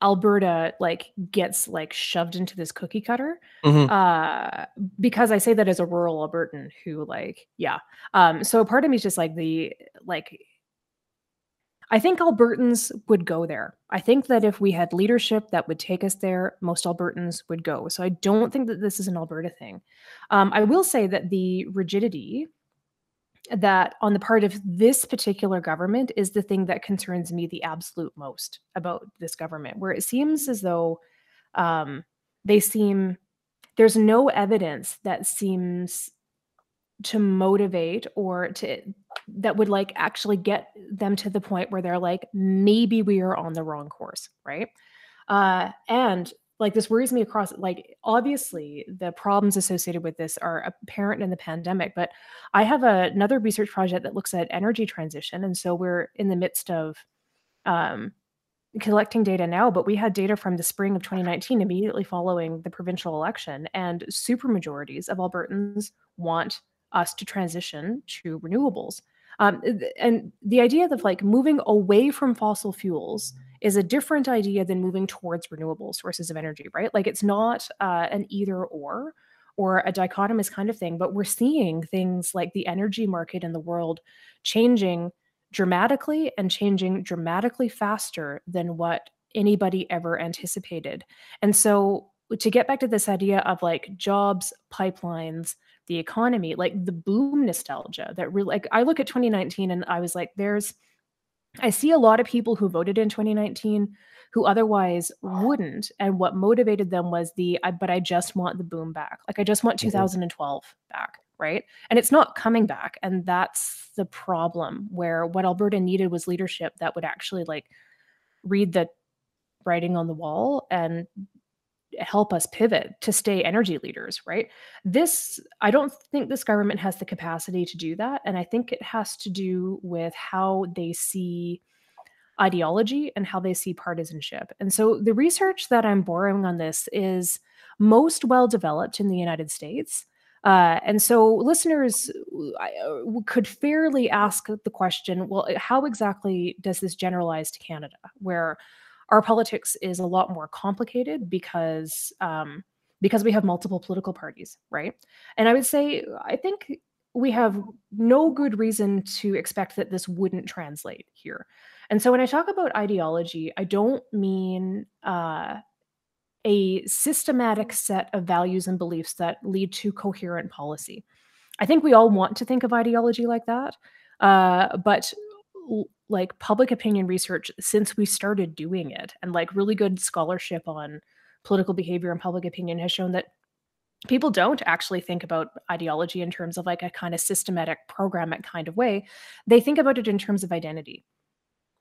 Alberta like gets like shoved into this cookie cutter. Mm-hmm. Uh, because I say that as a rural Albertan who like, yeah. Um, so part of me is just like the like I think Albertans would go there. I think that if we had leadership that would take us there, most Albertans would go. So I don't think that this is an Alberta thing. Um, I will say that the rigidity that on the part of this particular government is the thing that concerns me the absolute most about this government, where it seems as though um, they seem there's no evidence that seems to motivate or to that would like actually get them to the point where they're like maybe we are on the wrong course right? Uh and like this worries me across like obviously the problems associated with this are apparent in the pandemic but i have a, another research project that looks at energy transition and so we're in the midst of um collecting data now but we had data from the spring of 2019 immediately following the provincial election and supermajorities of albertans want us to transition to renewables. Um, and the idea of like moving away from fossil fuels is a different idea than moving towards renewable sources of energy, right? Like it's not uh, an either or or a dichotomous kind of thing, but we're seeing things like the energy market in the world changing dramatically and changing dramatically faster than what anybody ever anticipated. And so to get back to this idea of like jobs, pipelines, the economy, like the boom nostalgia that really like I look at 2019 and I was like, there's I see a lot of people who voted in 2019 who otherwise wouldn't. And what motivated them was the, I, but I just want the boom back. Like I just want mm-hmm. 2012 back. Right. And it's not coming back. And that's the problem where what Alberta needed was leadership that would actually like read the writing on the wall and help us pivot to stay energy leaders, right? This, I don't think this government has the capacity to do that. And I think it has to do with how they see ideology and how they see partisanship. And so the research that I'm borrowing on this is most well developed in the United States. Uh, and so listeners uh, could fairly ask the question well, how exactly does this generalize to Canada, where our politics is a lot more complicated because um, because we have multiple political parties, right? And I would say I think we have no good reason to expect that this wouldn't translate here. And so when I talk about ideology, I don't mean uh, a systematic set of values and beliefs that lead to coherent policy. I think we all want to think of ideology like that, uh, but like public opinion research since we started doing it and like really good scholarship on political behavior and public opinion has shown that people don't actually think about ideology in terms of like a kind of systematic programmatic kind of way. They think about it in terms of identity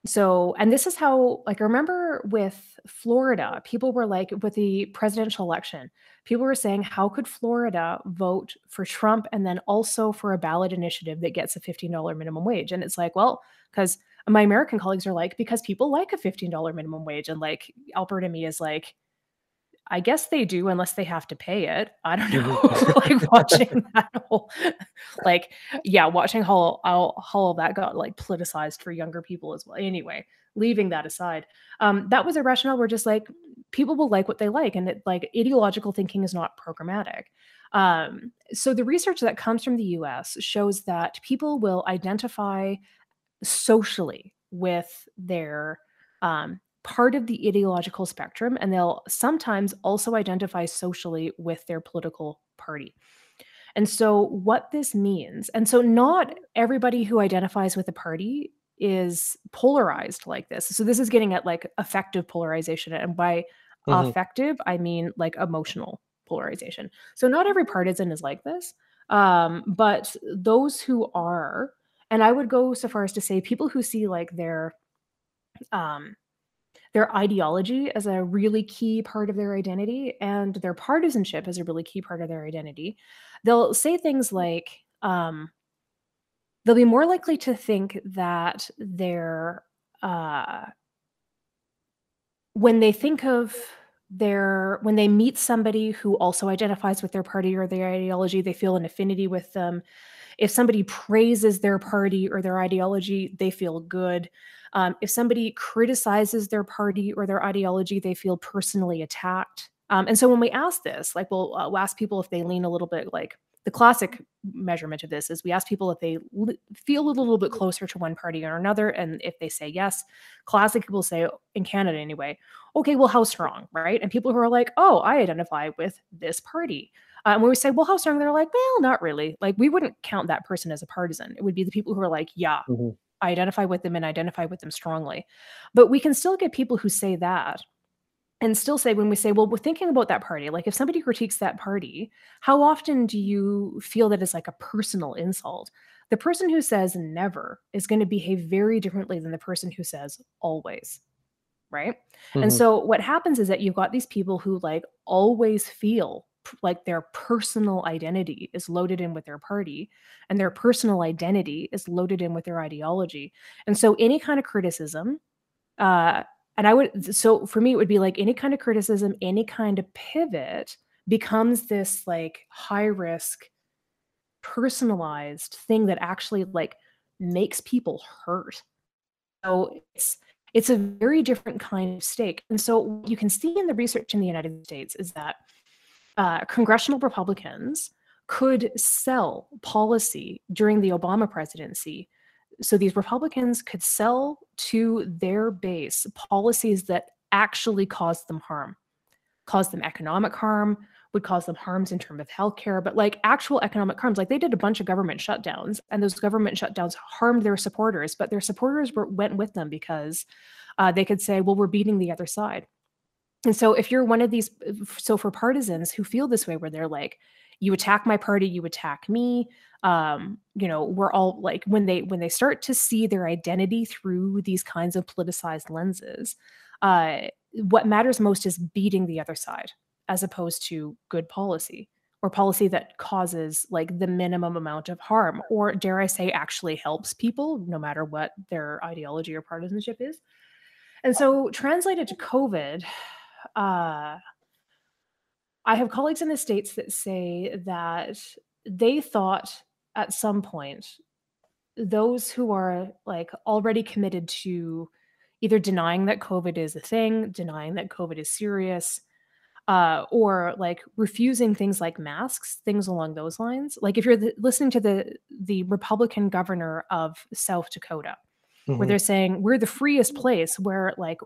so and this is how like i remember with florida people were like with the presidential election people were saying how could florida vote for trump and then also for a ballot initiative that gets a $15 minimum wage? And it's like well because my american colleagues are like because people like a $15 minimum wage and like alberta me is like I guess they do unless they have to pay it. I don't know. (laughs) like (laughs) watching that whole, like, yeah, watching how, how how that got like politicized for younger people as well. Anyway, leaving that aside, um, that was a rationale where just like people will like what they like, and it like ideological thinking is not programmatic. Um, so the research that comes from the U.S. shows that people will identify socially with their um, part of the ideological spectrum, and they'll sometimes also identify socially with their political party. And so, what this means, and so not everybody who identifies with a party is polarized like this. So, this is getting at like affective polarization. And by mm-hmm. affective, I mean like emotional polarization. So, not every partisan is like this. Um, but those who are, and I would go so far as to say people who see like their um their ideology as a really key part of their identity and their partisanship as a really key part of their identity. They'll say things like, um, they'll be more likely to think that they're, uh, when they think of their, when they meet somebody who also identifies with their party or their ideology, they feel an affinity with them. If somebody praises their party or their ideology, they feel good. Um, if somebody criticizes their party or their ideology, they feel personally attacked. Um, and so when we ask this, like we'll, uh, we'll ask people if they lean a little bit like the classic measurement of this is we ask people if they feel a little bit closer to one party or another. And if they say yes, classic people say in Canada anyway, okay, well, how strong, right? And people who are like, oh, I identify with this party. And when we say, well, how strong? They're like, well, not really. Like, we wouldn't count that person as a partisan. It would be the people who are like, yeah, mm-hmm. I identify with them and identify with them strongly. But we can still get people who say that and still say when we say well we're thinking about that party like if somebody critiques that party how often do you feel that it's like a personal insult the person who says never is going to behave very differently than the person who says always right mm-hmm. and so what happens is that you've got these people who like always feel like their personal identity is loaded in with their party and their personal identity is loaded in with their ideology and so any kind of criticism uh and i would so for me it would be like any kind of criticism any kind of pivot becomes this like high risk personalized thing that actually like makes people hurt. So it's it's a very different kind of stake and so you can see in the research in the united states is that uh, congressional Republicans could sell policy during the Obama presidency. So these Republicans could sell to their base policies that actually caused them harm, caused them economic harm, would cause them harms in terms of healthcare, but like actual economic harms. Like they did a bunch of government shutdowns, and those government shutdowns harmed their supporters, but their supporters were, went with them because uh, they could say, well, we're beating the other side. And so if you're one of these uh, so for partisans who feel this way where they're like you attack my party, you attack me, um, you know, we're all like when they when they start to see their identity through these kinds of politicized lenses, uh what matters most is beating the other side. as opposed to good policy or policy that causes like the minimum amount of harm or dare i say actually helps people no matter what their ideology or partisanship is and so translated to covid uh, i have colleagues in the states that say that they thought at some point those who are like already committed to either denying that covid is a thing denying that covid is serious uh, or like refusing things like masks, things along those lines. Like if you're the, listening to the the Republican governor of South Dakota, mm-hmm. where they're saying we're the freest place, where like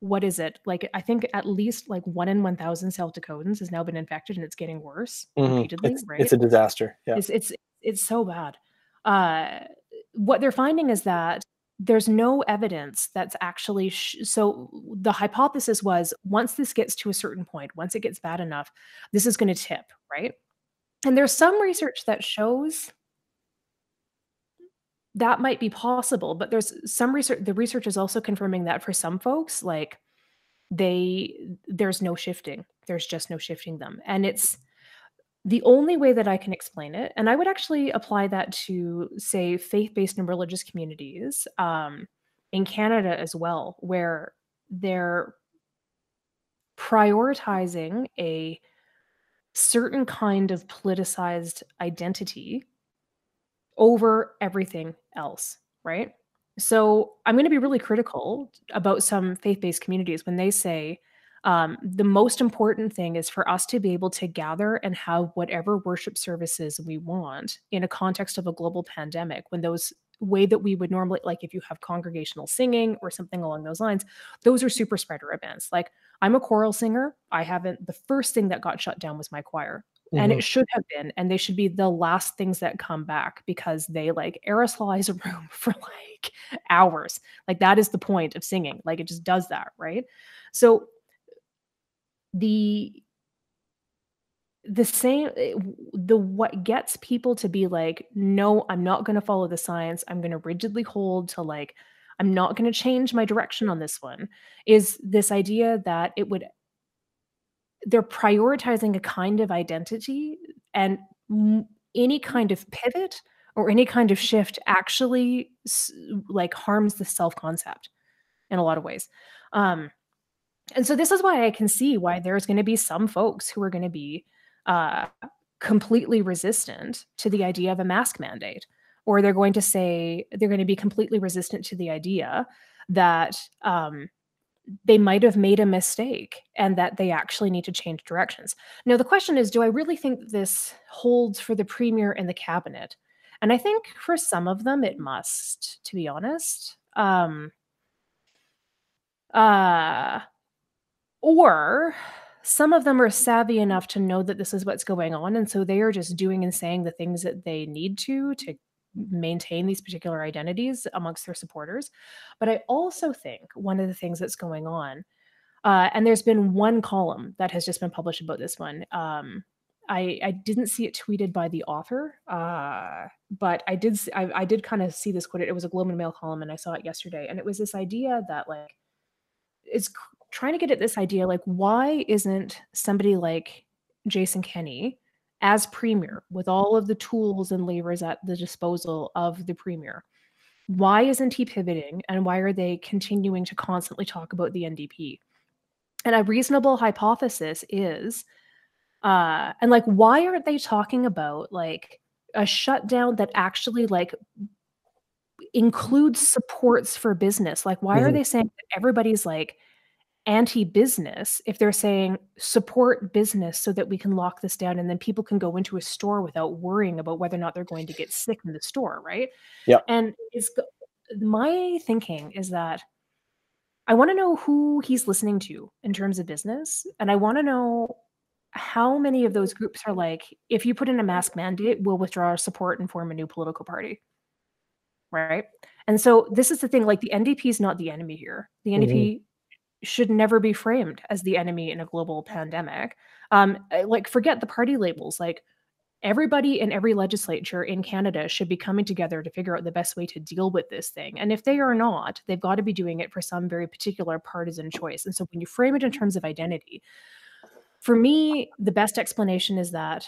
what is it like? I think at least like one in one thousand South Dakotans has now been infected, and it's getting worse mm-hmm. repeatedly. It's, right? It's a disaster. Yeah, it's it's it's so bad. Uh, what they're finding is that there's no evidence that's actually sh- so the hypothesis was once this gets to a certain point once it gets bad enough this is going to tip right and there's some research that shows that might be possible but there's some research the research is also confirming that for some folks like they there's no shifting there's just no shifting them. And it's the only way that I can explain it, and I would actually apply that to, say, faith-based and religious communities um, in Canada as well, where they're prioritizing a certain kind of politicized identity over everything else, right? So I'm going to be really critical about some faith-based communities when they say um, the most important thing is for us to be able to gather and have whatever worship services we want in a context of a global pandemic when those way that we would normally like if you have congregational singing or something along those lines those are super spreader events. Like i'm a choral singer. I haven't the first thing that got shut down was my choir mm-hmm. and it mm-hmm. should have been and they should be the last things that come back because they like aerosolize a room (laughs) for like hours like that is the point of singing like it just does that right so the the same eh, the what gets people to be like no i'm not going to follow the science i'm going to rigidly hold to like i'm not going to change my direction on this one is this idea that it would they're prioritizing a kind of identity and any kind of pivot or any kind of shift actually like harms the self concept in a lot of ways. Um and so this is why I can see why there's going to be some folks who are going to be uh, completely resistant to the idea of a mask mandate, or they're going to say they're going to be completely resistant to the idea that um, they might have made a mistake and that they actually need to change directions. Now, the question is do I really think this holds for the premier and the cabinet? And I think for some of them, it must, to be honest. Um, uh, or some of them are savvy enough to know that this is what's going on. And so they are just doing and saying the things that they need to to maintain these particular identities amongst their supporters. But I also think one of the things that's going on, uh, and there's been one column that has just been published about this one. Um, I, I didn't see it tweeted by the author, uh, but I did I, I did kind of see this quoted. It was a Globe and Mail column, and I saw it yesterday, and it was this idea that like it's trying to get at this idea like why isn't somebody like Jason Kenney as premier with all of the tools and levers at the disposal of the premier. Why isn't he pivoting and why are they continuing to constantly talk about the NDP and a reasonable hypothesis is uh and like why aren't they talking about like a shutdown that actually like includes supports for business? Like why mm-hmm. are they saying that everybody's like anti-business if they're saying support business so that we can lock this down and then people can go into a store without worrying about whether or not they're going to get sick in the store right? Yeah and it's my thinking is that i want to know who he's listening to in terms of business and i want to know how many of those groups are like if you put in a mask mandate we'll withdraw our support and form a new political party. Right? And so this is the thing like the ndp is not the enemy here. The ndp mm-hmm should never be framed as the enemy in a global pandemic. Um, eh, like, forget the party labels. Like, everybody in every legislature in Canada should be coming together to figure out the best way to deal with this thing. And if they are not, they've got to be doing it for some very particular partisan choice. And so, when you frame it in terms of identity, for me, the best explanation is that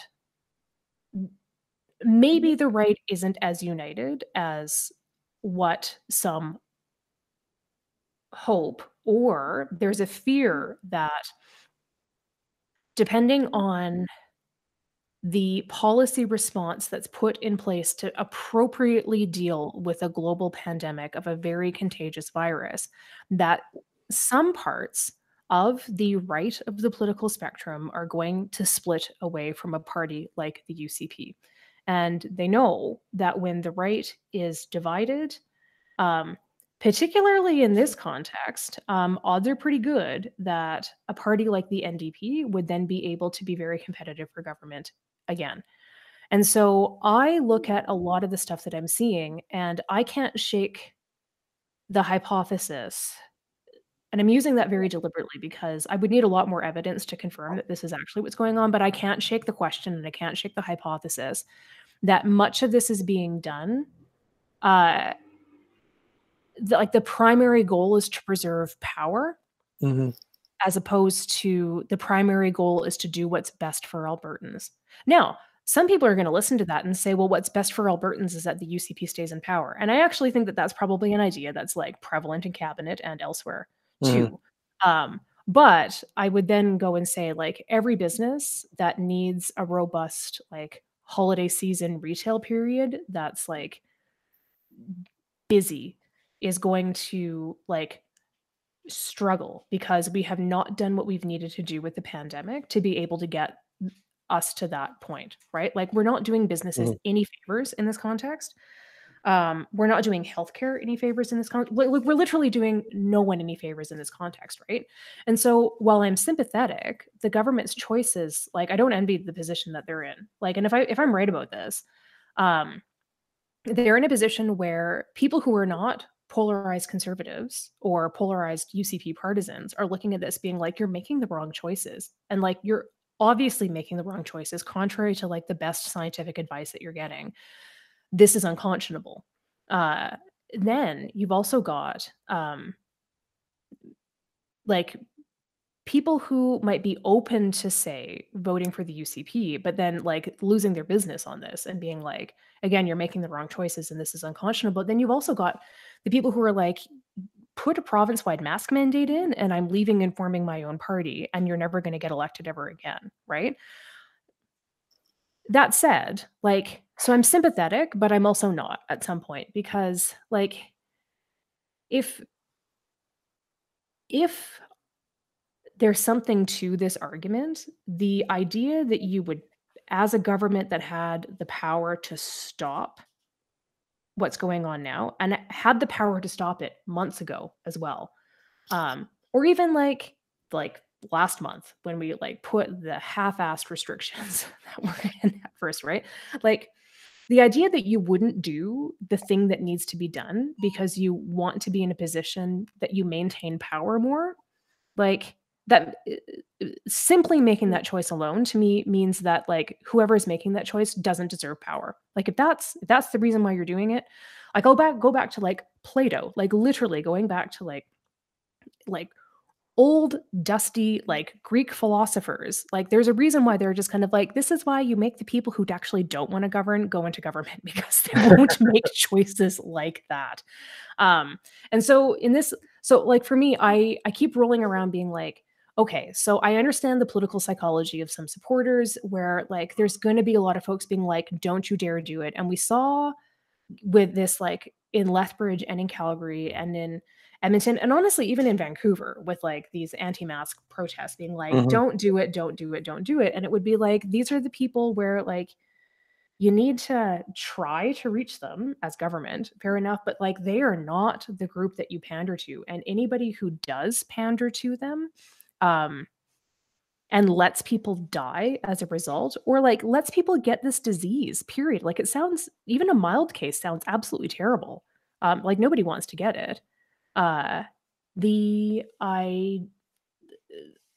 maybe the right isn't as united as what some hope, or there's a fear that depending on the policy response that's put in place to appropriately deal with a global pandemic of a very contagious virus, that some parts of the right of the political spectrum are going to split away from a party like the UCP. And they know that when the right is divided, um, particularly in this context, um, odds are pretty good that a party like the NDP would then be able to be very competitive for government again. And so I look at a lot of the stuff that I'm seeing, and I can't shake the hypothesis. And I'm using that very deliberately because I would need a lot more evidence to confirm that this is actually what's going on, but I can't shake the question and I can't shake the hypothesis that much of this is being done. Uh, the, like the primary goal is to preserve power. Mm-hmm as opposed to the primary goal is to do what's best for Albertans. Now, some people are going to listen to that and say, well, what's best for Albertans is that the UCP stays in power. And I actually think that that's probably an idea that's like prevalent in cabinet and elsewhere too. Mm. Um, but I would then go and say, like, every business that needs a robust, like, holiday season retail period that's like busy is going to like struggle because we have not done what we've needed to do with the pandemic to be able to get us to that point, right? Like we're not doing businesses mm-hmm. any favors in this context. Um, we're not doing healthcare any favors in this context. We're literally doing no one any favors in this context, right? And so while I'm sympathetic, the government's choices, like I don't envy the position that they're in. Like, and if I if I'm right about this, um, they're in a position where people who are not polarized conservatives or polarized UCP partisans are looking at this being like, you're making the wrong choices. And like, you're obviously making the wrong choices, contrary to like the best scientific advice that you're getting. This is unconscionable. Uh, then you've also got um, like people who might be open to say voting for the UCP, but then like losing their business on this and being like, again, you're making the wrong choices and this is unconscionable. Then you've also got the people who are like, put a province wide mask mandate in and I'm leaving and forming my own party and you're never going to get elected ever again. Right. That said, like, so I'm sympathetic, but I'm also not at some point because, like, if if there's something to this argument. The idea that you would, as a government that had the power to stop what's going on now and had the power to stop it months ago as well, um, or even like like last month when we like put the half-assed restrictions (laughs) that were in at first, right? Like the idea that you wouldn't do the thing that needs to be done because you want to be in a position that you maintain power more, like that uh, simply making that choice alone to me means that like whoever is making that choice doesn't deserve power. Like if that's if that's the reason why you're doing it i go back go back to like plato like literally going back to like like old dusty like greek philosophers. Like there's a reason why they're just kind of like this is why you make the people who actually don't want to govern go into government (laughs) because they won't make (laughs) choices like that. Um and so in this so like for me i i keep rolling around being like okay, so I understand the political psychology of some supporters where like there's going to be a lot of folks being like, don't you dare do it. And we saw with this like in Lethbridge and in Calgary and in Edmonton and honestly even in Vancouver with like these anti-mask protests being like mm-hmm. don't do it don't do it don't do it and it would be like these are the people where like you need to try to reach them as government fair enough but like they are not the group that you pander to and anybody who does pander to them um, and lets people die as a result, or like lets people get this disease, period. Like it sounds, even a mild case sounds absolutely terrible. Um, like nobody wants to get it. Uh, the, I,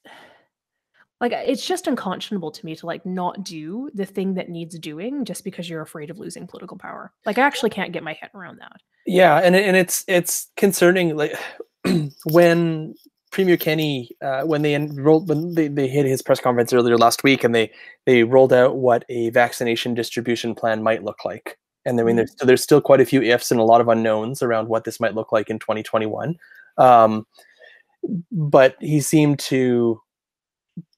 (sighs) like it's just unconscionable to me to like not do the thing that needs doing just because you're afraid of losing political power. Like I actually can't get my head around that. Yeah, and and it's it's concerning like (clears throat) when Premier Kenney, uh, when they enrolled, when they, they hit his press conference earlier last week, and they they rolled out what a vaccination distribution plan might look like. And I mean, there's there's still quite a few ifs and a lot of unknowns around what this might look like in 2021. Um, but he seemed to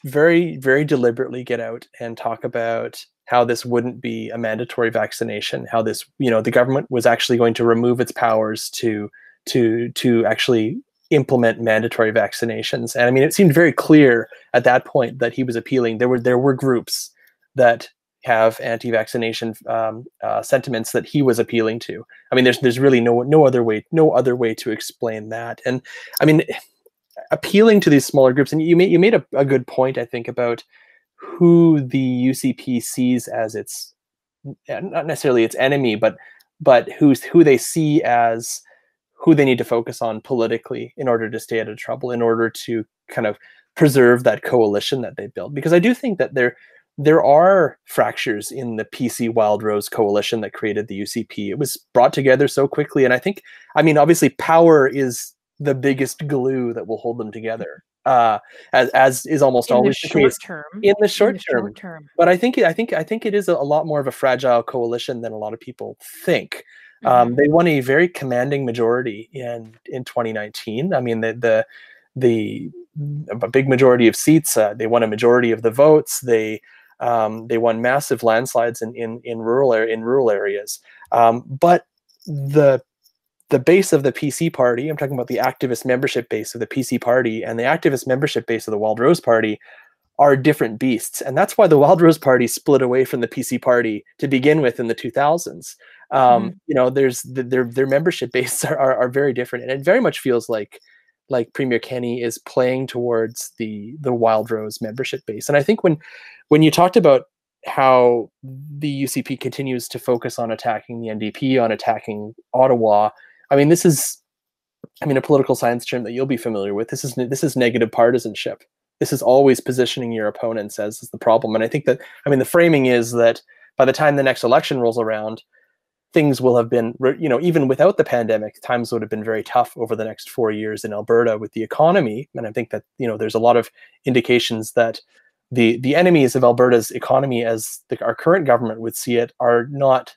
very very deliberately get out and talk about how this wouldn't be a mandatory vaccination how this you know the government was actually going to remove its powers to to to actually implement mandatory vaccinations. And i mean it seemed very clear at that point that he was appealing. There were there were groups that have anti-vaccination um, uh, sentiments that he was appealing to. I mean there's there's really no no other way no other way to explain that. And i mean appealing to these smaller groups and you made you made a, a good point i think about who the ucp sees as its not necessarily its enemy but but who's who they see as who they need to focus on politically in order to stay out of trouble in order to kind of preserve that coalition that they built because i do think that there there are fractures in the PC Wildrose coalition that created the UCP. It was brought together so quickly. And I think, I mean, obviously, power is the biggest glue that will hold them together. Uh, as as is almost in always the the, short case term. in the short in the term. short term. But I think I think I think it is a, a lot more of a fragile coalition than a lot of people think. Um, Mhm. they won a very commanding majority in in 2019. I mean the the the a big majority of seats. Uh, they won a majority of the votes. They um, they won massive landslides in in in rural in rural areas. Um, but the the base of the PC party, I'm talking about the activist membership base of the PC party and the activist membership base of the Wildrose Party are different beasts. And that's why the Wildrose Party split away from the PC party to begin with in the 2000s. Um, You know, there's the, their their membership (laughs) base are, are, are very different, and it very much feels like like Premier Kenney is playing towards the the Wildrose membership base. And I think when when you talked about how the UCP continues to focus on attacking the NDP, on attacking Ottawa, I mean, this is, I mean, a political science term that you'll be familiar with. This is this is negative partisanship. This is always positioning your opponents as is the problem. And I think that, I mean, the framing is that by the time the next election rolls around, things will have been, you know, even without the pandemic, times would have been very tough over the next four years in Alberta with the economy. And I think that, you know, there's a lot of indications that the the enemies of Alberta's economy, as the, our current government would see it, are not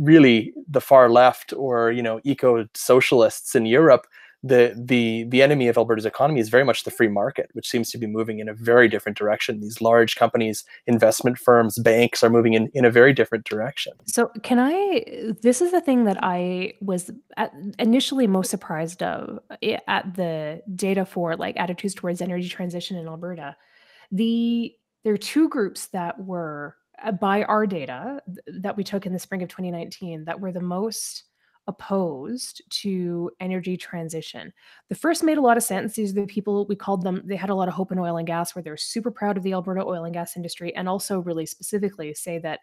really the far left or you know eco socialists in Europe. The the the enemy of Alberta's economy is very much the free market, which seems to be moving in a very different direction. These large companies, investment firms, banks are moving in, in a very different direction. So, can I? This is the thing that I was at, initially most surprised of at the data for like attitudes towards energy transition in Alberta. The there are two groups that were uh, by our data that we took in the spring of 2019 that were the most opposed to energy transition. The first made a lot of sense. These are the people we called them, they had a lot of hope in oil and gas, where they're super proud of the Alberta oil and gas industry, and also really specifically say that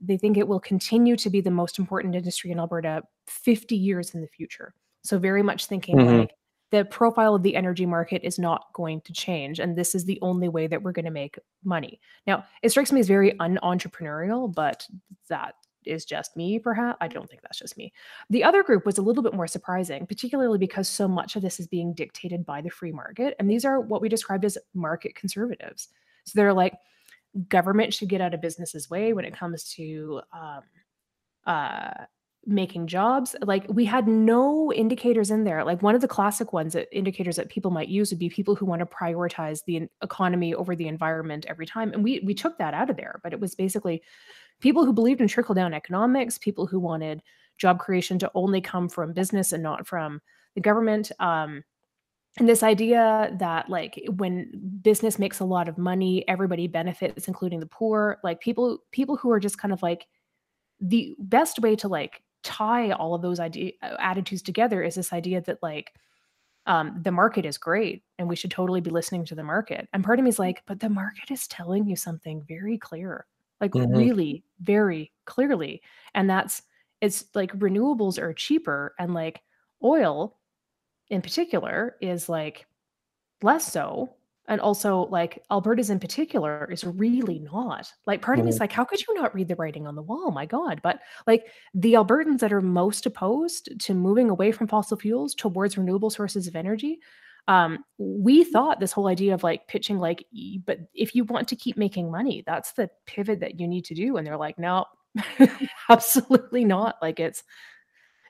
they think it will continue to be the most important industry in Alberta 50 years in the future. So, very much thinking Mhm. like the profile of the energy market is not going to change. And this is the only way that we're going to make money. Now, it strikes me as very un entrepreneurial, but that is just me, perhaps. I don't think that's just me. The other group was a little bit more surprising, particularly because so much of this is being dictated by the free market. And these are what we described as market conservatives. So they're like, government should get out of business's way when it comes to um, uh, making jobs. Like we had no indicators in there. Like one of the classic ones that indicators that people might use would be people who want to prioritize the economy over the environment every time. And we we took that out of there. But it was basically people who believed in trickle down economics, people who wanted job creation to only come from business and not from the government. Um, and this idea that like when business makes a lot of money everybody benefits including the poor like people people who are just kind of like the best way to like tie all of those idea uh, attitudes together is this idea that like um, the market is great and we should totally be listening to the market and part of me is like but the market is telling you something very clear like Mhm. really very clearly and that's it's like renewables are cheaper and like oil in particular is like less so and also like alberta's in particular is really not. Like part of me is like how could you not read the writing on the wall? My god. But like the albertans that are most opposed to moving away from fossil fuels towards renewable sources of energy um, we thought this whole idea of like pitching like but if you want to keep making money that's the pivot that you need to do and they're like no (laughs) absolutely not. Like it's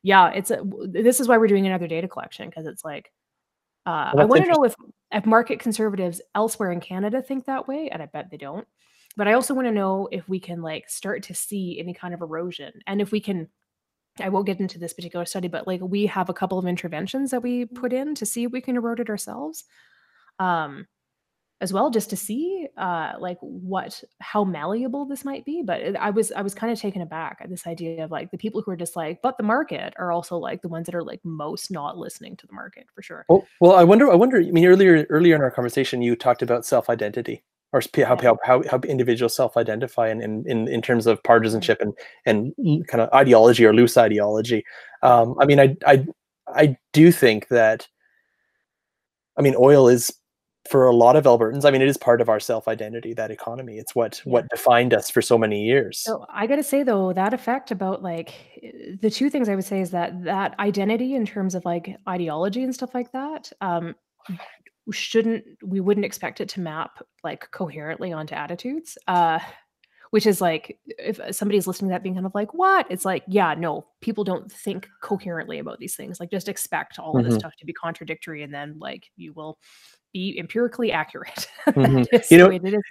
yeah it's a, this is why we're doing another data collection because it's like uh, well, i want to know if if market conservatives elsewhere in canada think that way and i bet they don't but i also want to know if we can like start to see any kind of erosion and if we can I won't get into this particular study, but like we have a couple of interventions that we put in to see if we can erode it ourselves. Um, as well just to see uh like what how malleable this might be but i was i was kind of taken aback at this idea of like the people who are just like but the market are also like the ones that are like most not listening to the market for sure well, well i wonder i wonder i mean earlier earlier in our conversation you talked about self-identity or how, how, how, how individuals self-identify in, in, in, in terms of partisanship and, and kind of ideology or loose ideology. Um, I mean, I, I, I do think that, I mean, oil is for a lot of Albertans, I mean, it is part of our self-identity, that economy. It's what yeah. what defined us for so many years. So I got to say though, that effect about like the two things I would say is that that identity in terms of like ideology and stuff like that, um, shouldn't we wouldn't expect it to map like coherently onto attitudes uh which is like if somebody's listening to that being kind of like what? It's like yeah no people don't think coherently about these things like just expect all of this mm-hmm. stuff to be contradictory and then like you will be empirically accurate. (laughs) Mm-hmm. you know is.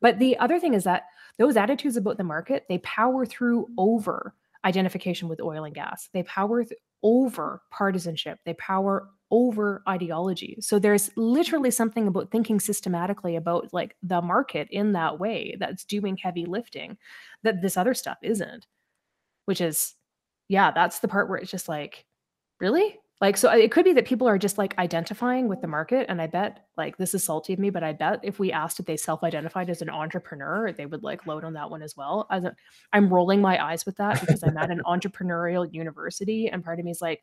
But the other thing is that those attitudes about the market they power through over identification with oil and gas. They power th- over partisanship. They power over ideology. So there's literally something about thinking systematically about like the market in that way that's doing heavy lifting that this other stuff isn't. Which is yeah, that's the part where it's just like really? Like so it could be that people are just like identifying with the market and I bet like this is salty of me but I bet if we asked if they self-identified as an entrepreneur they would like load on that one as well. As a, I'm rolling my eyes with that because I'm at an (laughs) entrepreneurial university and part of me is like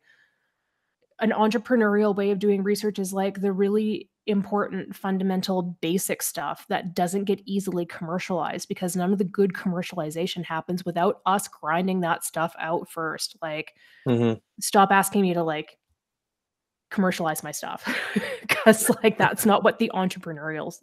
an entrepreneurial way of doing research is like the really important fundamental basic stuff that doesn't get easily commercialized because none of the good commercialization happens without us grinding that stuff out first like mm-hmm. stop asking me to like commercialize my stuff (laughs) because like that's not what the entrepreneurial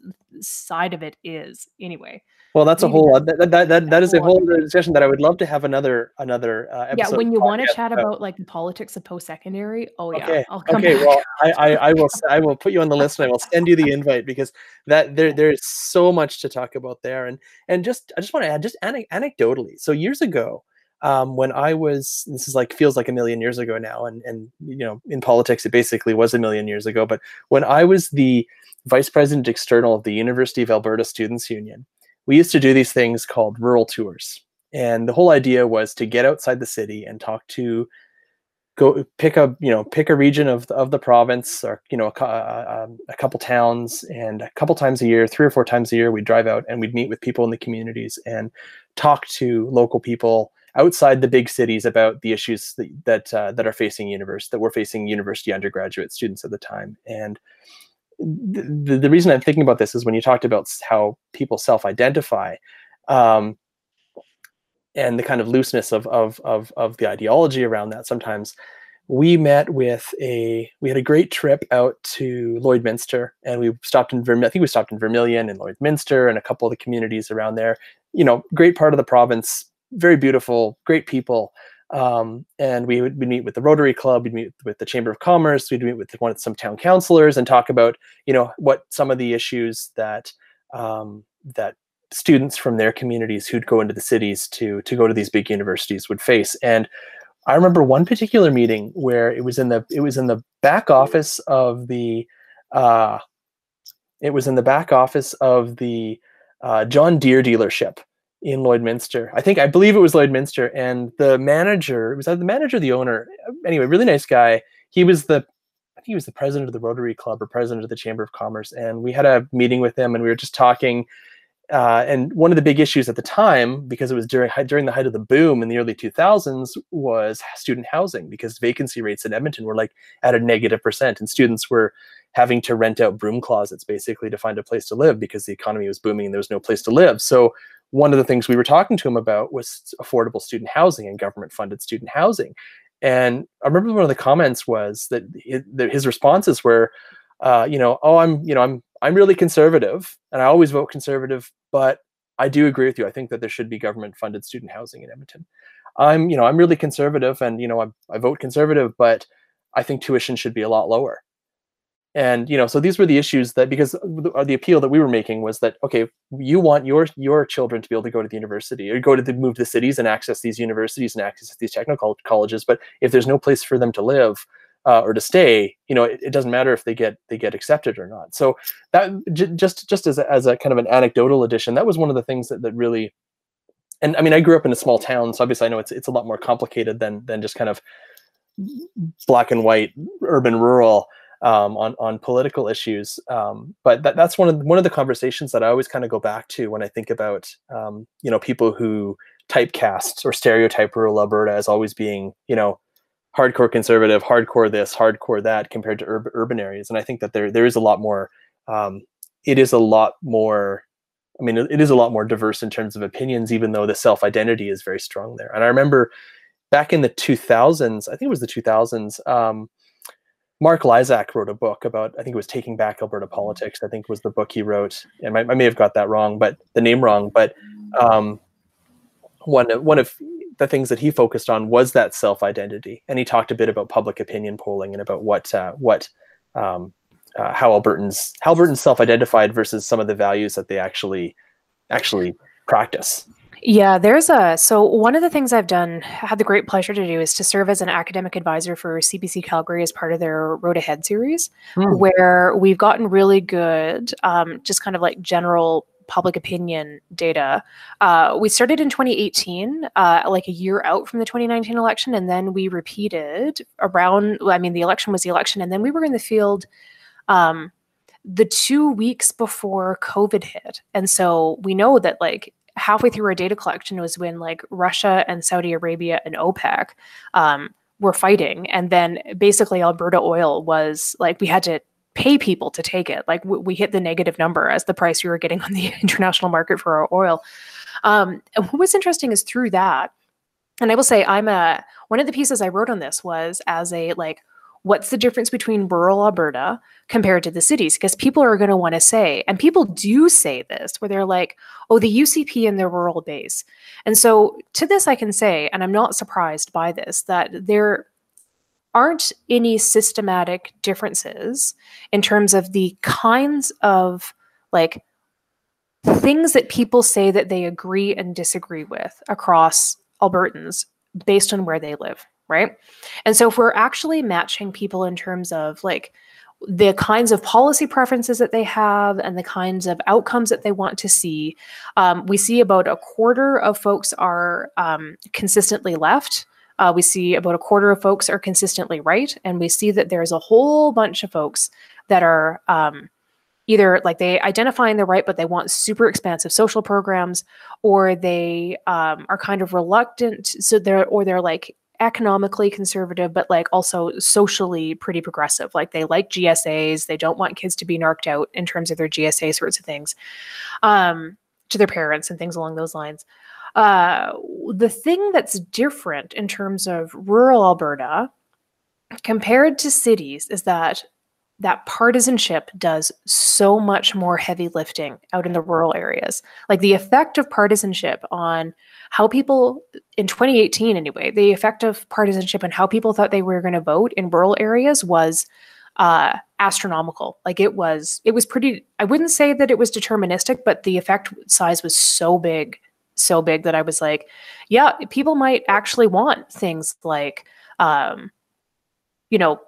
side of it is anyway well that's Maybe a whole that, that, that, that is a whole other discussion that i would love to have another another uh, yeah when you want to chat about, about like the politics of post-secondary oh yeah okay, I'll come okay back. well I, I, I will i will put you on the list and i will send you the invite because that there there's so much to talk about there and and just i just want to add just an anecdotally so years ago um, when I was, this is like feels like a million years ago now, and and you know, in politics, it basically was a million years ago. But when I was the vice president external of the University of Alberta Students Union, we used to do these things called rural tours, and the whole idea was to get outside the city and talk to go pick a you know pick a region of of the province or you know a, a, um, a, couple towns and a couple times a year three or four times a year we'd drive out and we'd meet with people in the communities and talk to local people outside the big cities about the issues that that, uh, that are facing university that were facing university undergraduate students at the time. And the, the reason I'm thinking about this is when you talked about how people self-identify. Um, and the kind of looseness of, of, of, of the ideology around that sometimes we met with a we had a great trip out to Lloydminster and we stopped in Vermilion. I think we stopped in Vermilion and Lloydminster and a couple of the communities around there. You know, great part of the province, very beautiful, great people. Um, and we would meet with the Rotary Club, we'd meet with the Chamber of Commerce, we'd meet with one some town councilors and talk about, you know, what some of the issues that um, that students from their communities who'd go into the cities to to go to these big universities would face. And I remember one particular meeting where it was in the it was in the back office of the uh, it was in the back office of the uh, John Deere dealership in Lloydminster. I think I believe it was Lloydminster, and the manager was that the manager, the owner. Anyway, really nice guy. He was the I think he was the president of the Rotary Club or president of the Chamber of Commerce, and we had a meeting with him, and we were just talking. Uh, and one of the big issues at the time, because it was during during the height of the boom in the early 2000s, was student housing because vacancy rates in Edmonton were like at a negative percent, and students were having to rent out broom closets basically to find a place to live because the economy was booming and there was no place to live. So one of the things we were talking to him about was affordable student housing and government funded student housing. And I remember one of the comments was that his responses were, uh, you know, oh, I'm, you know, I'm, I'm really conservative, and I always vote conservative, but I do agree with you. I think that there should be government-funded student housing in Edmonton. I'm, you know, I'm really conservative, and you know, I, I vote conservative, but I think tuition should be a lot lower. And you know, so these were the issues that because the, uh, the appeal that we were making was that okay, you want your your children to be able to go to the university or go to the move to the cities and access these universities and access these technical colleges, but if there's no place for them to live, uh, or to stay, you know, it, it, doesn't matter if they get they get accepted or not. So that j- just just as a, as a kind of an anecdotal addition, that was one of the things that that really, and I mean, I grew up in a small town, so obviously I know it's it's a lot more complicated than than just kind of black and white, urban, rural. Um, on on political issues. Um, but that, that's one of the, one of the conversations that I always kind of go back to when I think about um, you know people who typecast or stereotype rural Alberta as always being you know hardcore conservative, hardcore this, hardcore that compared to ur- urban areas. And I think that there there is a lot more. Um, it is a lot more. I mean, it is a lot more diverse in terms of opinions, even though the self identity is very strong there. And I remember back in the 2000s, I think it was the 2000s. Mark Lisac wrote a book about, I think it was Taking Back Alberta Politics, I think was the book he wrote. And I, I may have got that wrong, but the name wrong. But um, one, one of the things that he focused on was that self identity. And he talked a bit about public opinion polling and about what, uh, what, um, uh, how Albertans, how Albertans self identified versus some of the values that they actually, actually practice. Yeah, there's a so one of the things I've done had the great pleasure to do is to serve as an academic advisor for CBC Calgary as part of their Road Ahead series, hmm. where we've gotten really good, um, just kind of like general public opinion data. Uh, we started in 2018, uh, like a year out from the 2019 election, and then we repeated around. I mean, the election was the election, and then we were in the field. Um, the two weeks before COVID hit. And so we know that like halfway through our data collection was when like Russia and Saudi Arabia and OPEC um, were fighting. And then basically Alberta oil was like, we had to pay people to take it. Like we hit the negative number as the price we were getting on the (laughs) international market for our oil. Um, and what was interesting is through that, and I will say I'm a one of the pieces I wrote on this was as a like what's the difference between rural Alberta compared to the cities? Because people are going to want to say, and people do say this, where they're like, oh, the UCP and the rural base. And so to this, I can say, and I'm not surprised by this, that there aren't any systematic differences in terms of the kinds of like things that people say that they agree and disagree with across Albertans based on where they live right? And so if we're actually matching people in terms of like the kinds of policy preferences that they have and the kinds of outcomes that they want to see, um, we see about a quarter of folks are um, consistently left. Uh, we see about a quarter of folks are consistently right, and we see that there's a whole bunch of folks that are um, either like they identify in the right, but they want super expansive social programs, or they um, are kind of reluctant. So they're or they're like economically conservative, but like also socially pretty progressive. Like they like GSAs, they don't want kids to be narked out in terms of their GSA sorts of things um, to their parents and things along those lines. Uh, the thing that's different in terms of rural Alberta compared to cities is that that partisanship does so much more heavy lifting out in the rural areas. Like the effect of partisanship on how people in 2018 anyway, the effect of partisanship and how people thought they were going to vote in rural areas was uh, astronomical. Like it was, it was pretty. I wouldn't say that it was deterministic, but the effect size was so big, so big that I was like, yeah, people might actually want things like, um, you know,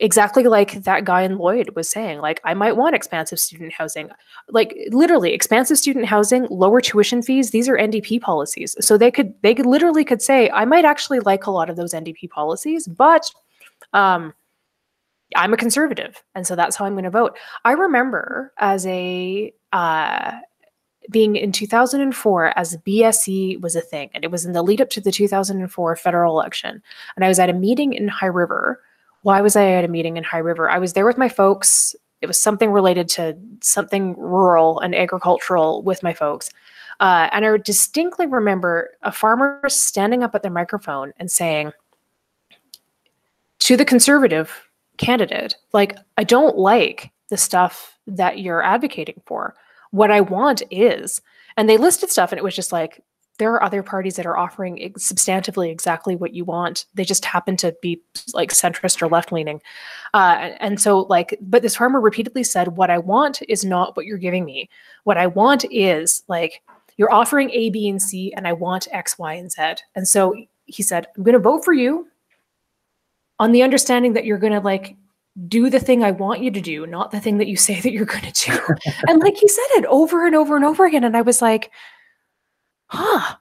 exactly like that guy in Lloyd was saying. Like, I might want expansive student housing. Like, literally, expansive student housing, lower tuition fees. These are NDP policies. So they could, they could literally could say, I might actually like a lot of those NDP policies, but um, I'm a conservative, and so that's how I'm going to vote. I remember as a uh, being in 2004 as BSE was a thing, and it was in the lead up to the 2004 federal election, and I was at a meeting in High River why was I at a meeting in High River? I was there with my folks. It was something related to something rural and agricultural with my folks. Uh, and I distinctly remember a farmer standing up at the microphone and saying to the conservative candidate. Like, I don't like the stuff that you're advocating for. What I want is, and they listed stuff, and it was just like, there are other parties that are offering substantively exactly what you want. They just happen to be like centrist or left leaning. Uh, and so, like, but this farmer repeatedly said, What I want is not what you're giving me. What I want is like, you're offering A, B, and C, and I want X, Y, and Z. And so he said, I'm going to vote for you on the understanding that you're going to like do the thing I want you to do, not the thing that you say that you're going to do. (laughs) and like he said it over and over and over again. And I was like, huh.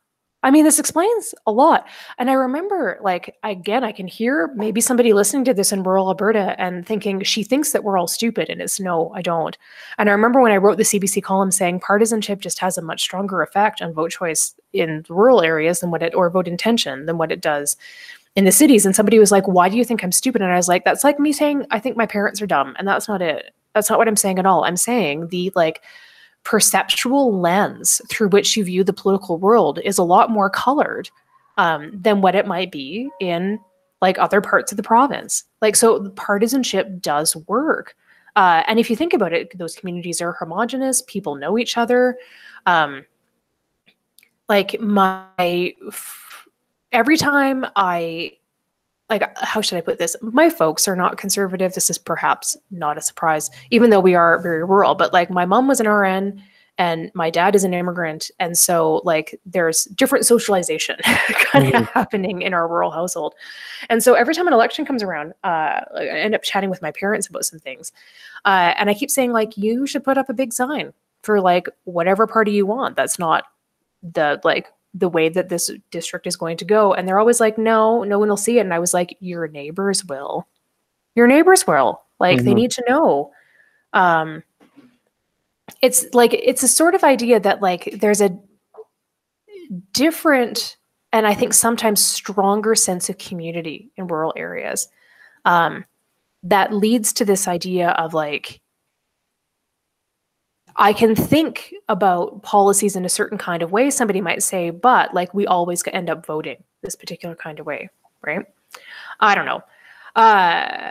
I mean, this explains a lot. And I remember, like, again, I can hear maybe somebody listening to this in rural Alberta and thinking she thinks that we're all stupid. And it's no, I don't. And I remember when I wrote the CBC column saying partisanship just has a much stronger effect on vote choice in rural areas than what it, or vote intention than what it does in the cities. And somebody was like, why do you think I'm stupid? And I was like, that's like me saying, I think my parents are dumb. And that's not it. That's not what I'm saying at all. I'm saying the, like, perceptual lens through which you view the political world is a lot more colored um, than what it might be in like other parts of the province. Like, so partisanship does work. Uh, and if you think about it, those communities are homogenous, people know each other. Um, like, my, every time I like how should I put this? My folks are not conservative. This is perhaps not a surprise, even though we are very rural. But like my mom was an RN and my dad is an immigrant. And so like there's different socialization (laughs) kind mm-hmm. of happening in our rural household. And so every time an election comes around, uh, I end up chatting with my parents about some things. Uh, and I keep saying like, you should put up a big sign for like whatever party you want. That's not the like the way that this district is going to go. And they're always like, no, no one will see it. And I was like, your neighbors will. Your neighbors will. Like mm-hmm. they need to know. Um it's like it's a sort of idea that like there's a different and I think sometimes stronger sense of community in rural areas. Um that leads to this idea of like I can think about policies in a certain kind of way. Somebody might say, but like we always end up voting this particular kind of way, right? I don't know. Uh,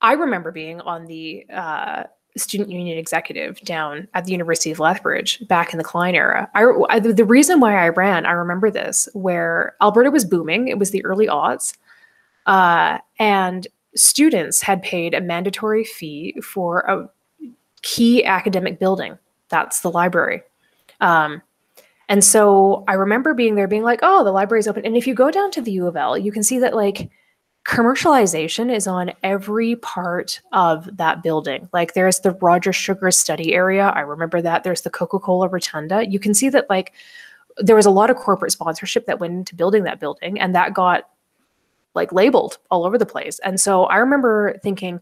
I remember being on the uh, student union executive down at the University of Lethbridge back in the Klein era. I, I, the reason why I ran, I remember this, where Alberta was booming. It was the early aughts, uh, and students had paid a mandatory fee for a key academic building. That's the library. Um, and so I remember being there, being like, "Oh, the library's open." And if you go down to the U of L, you can see that like commercialization is on every part of that building. Like there's the Roger Sugar study area. I remember that. There's the Coca-Cola Rotunda. You can see that like there was a lot of corporate sponsorship that went into building that building, and that got like labeled all over the place. And so I remember thinking,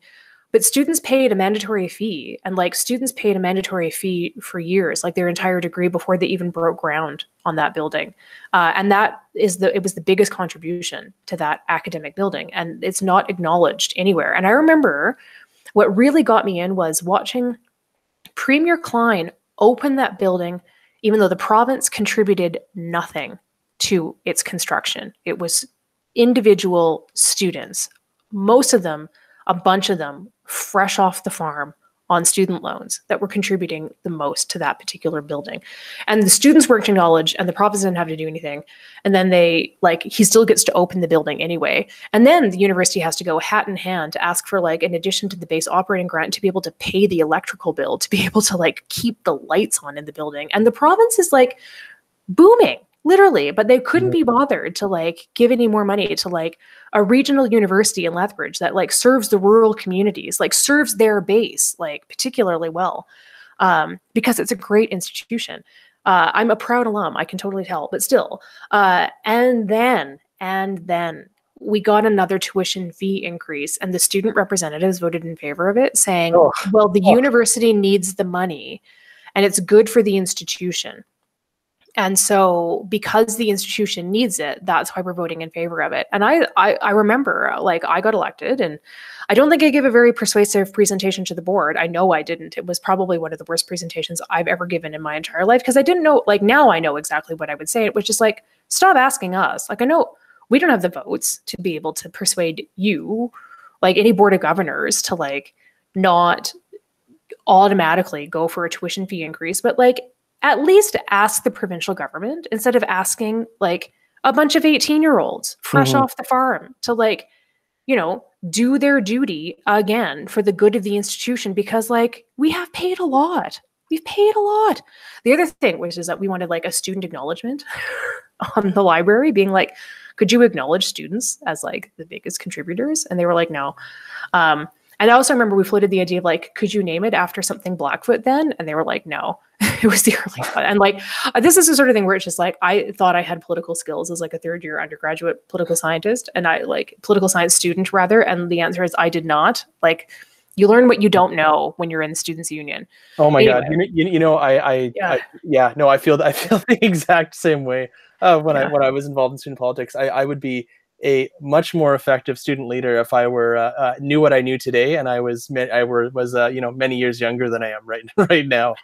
but students paid a mandatory fee and like students paid a mandatory fee for years like their entire degree before they even broke ground on that building. Uh, and that is the it was the biggest contribution to that academic building and it's not acknowledged anywhere. And i remember what really got me in was watching premier klein open that building even though the province contributed nothing to its construction. It was individual students most of them a bunch of them fresh off the farm on student loans that were contributing the most to that particular building. And the students were acknowledged and the province didn't have to do anything. And then they like he still gets to open the building anyway. And then the university has to go hat in hand to ask for like in addition to the base operating grant to be able to pay the electrical bill, to be (laughs) able to like keep the lights on in the building. And the province is like booming literally but they couldn't be bothered to like give any more money to like a regional university in lethbridge that like serves the rural communities like serves their base like particularly well um, because it's a great institution uh, i'm a proud alum i can totally tell but still uh, and then and then we got another tuition fee increase and the student representatives voted in favor of it saying oh. well the oh. university needs the money and it's good for the institution and so because the institution needs it that's why we're voting in favor of it. And I, I i remember uh, like i got elected and i don't think i gave a very persuasive presentation to the board. I know i didn't. It was probably one of the worst presentations i've ever given in my entire life because i didn't know like now i know exactly what i would say. It was just like stop asking us. Like i know we don't have the votes to be able to persuade you like any board of governors to like not automatically go for a tuition fee increase, but like at least ask the provincial government instead of asking like a bunch of 18 year olds fresh Mhm. off the farm to like, you know, do their duty again for the good of the institution because like we have paid a lot. We've paid a lot. The other thing, which is that we wanted like a student acknowledgement (laughs) on the library, being like, could you acknowledge students as like the biggest contributors? And they were like, no. Um, and I also remember we floated the idea of like, could you name it after something Blackfoot then? And they were like, no. It (laughs) was the early one. And like, uh, this is the sort of thing where it's just like, I thought I had political skills as like a third year undergraduate political scientist and I like political science student rather. And the answer is I did not. Like, you learn what you don't know when you're in the students union. Oh my god! You, know- you, you know, I, I, Yeah. yeah. I, yeah, no, I feel, I feel (laughs) the exact same way. Uh, when I when I was involved in student politics, I, I would be a much more effective student leader if I were uh, uh, knew what I knew today, and I was I were was uh, you know many years younger than I am right (laughs) right now.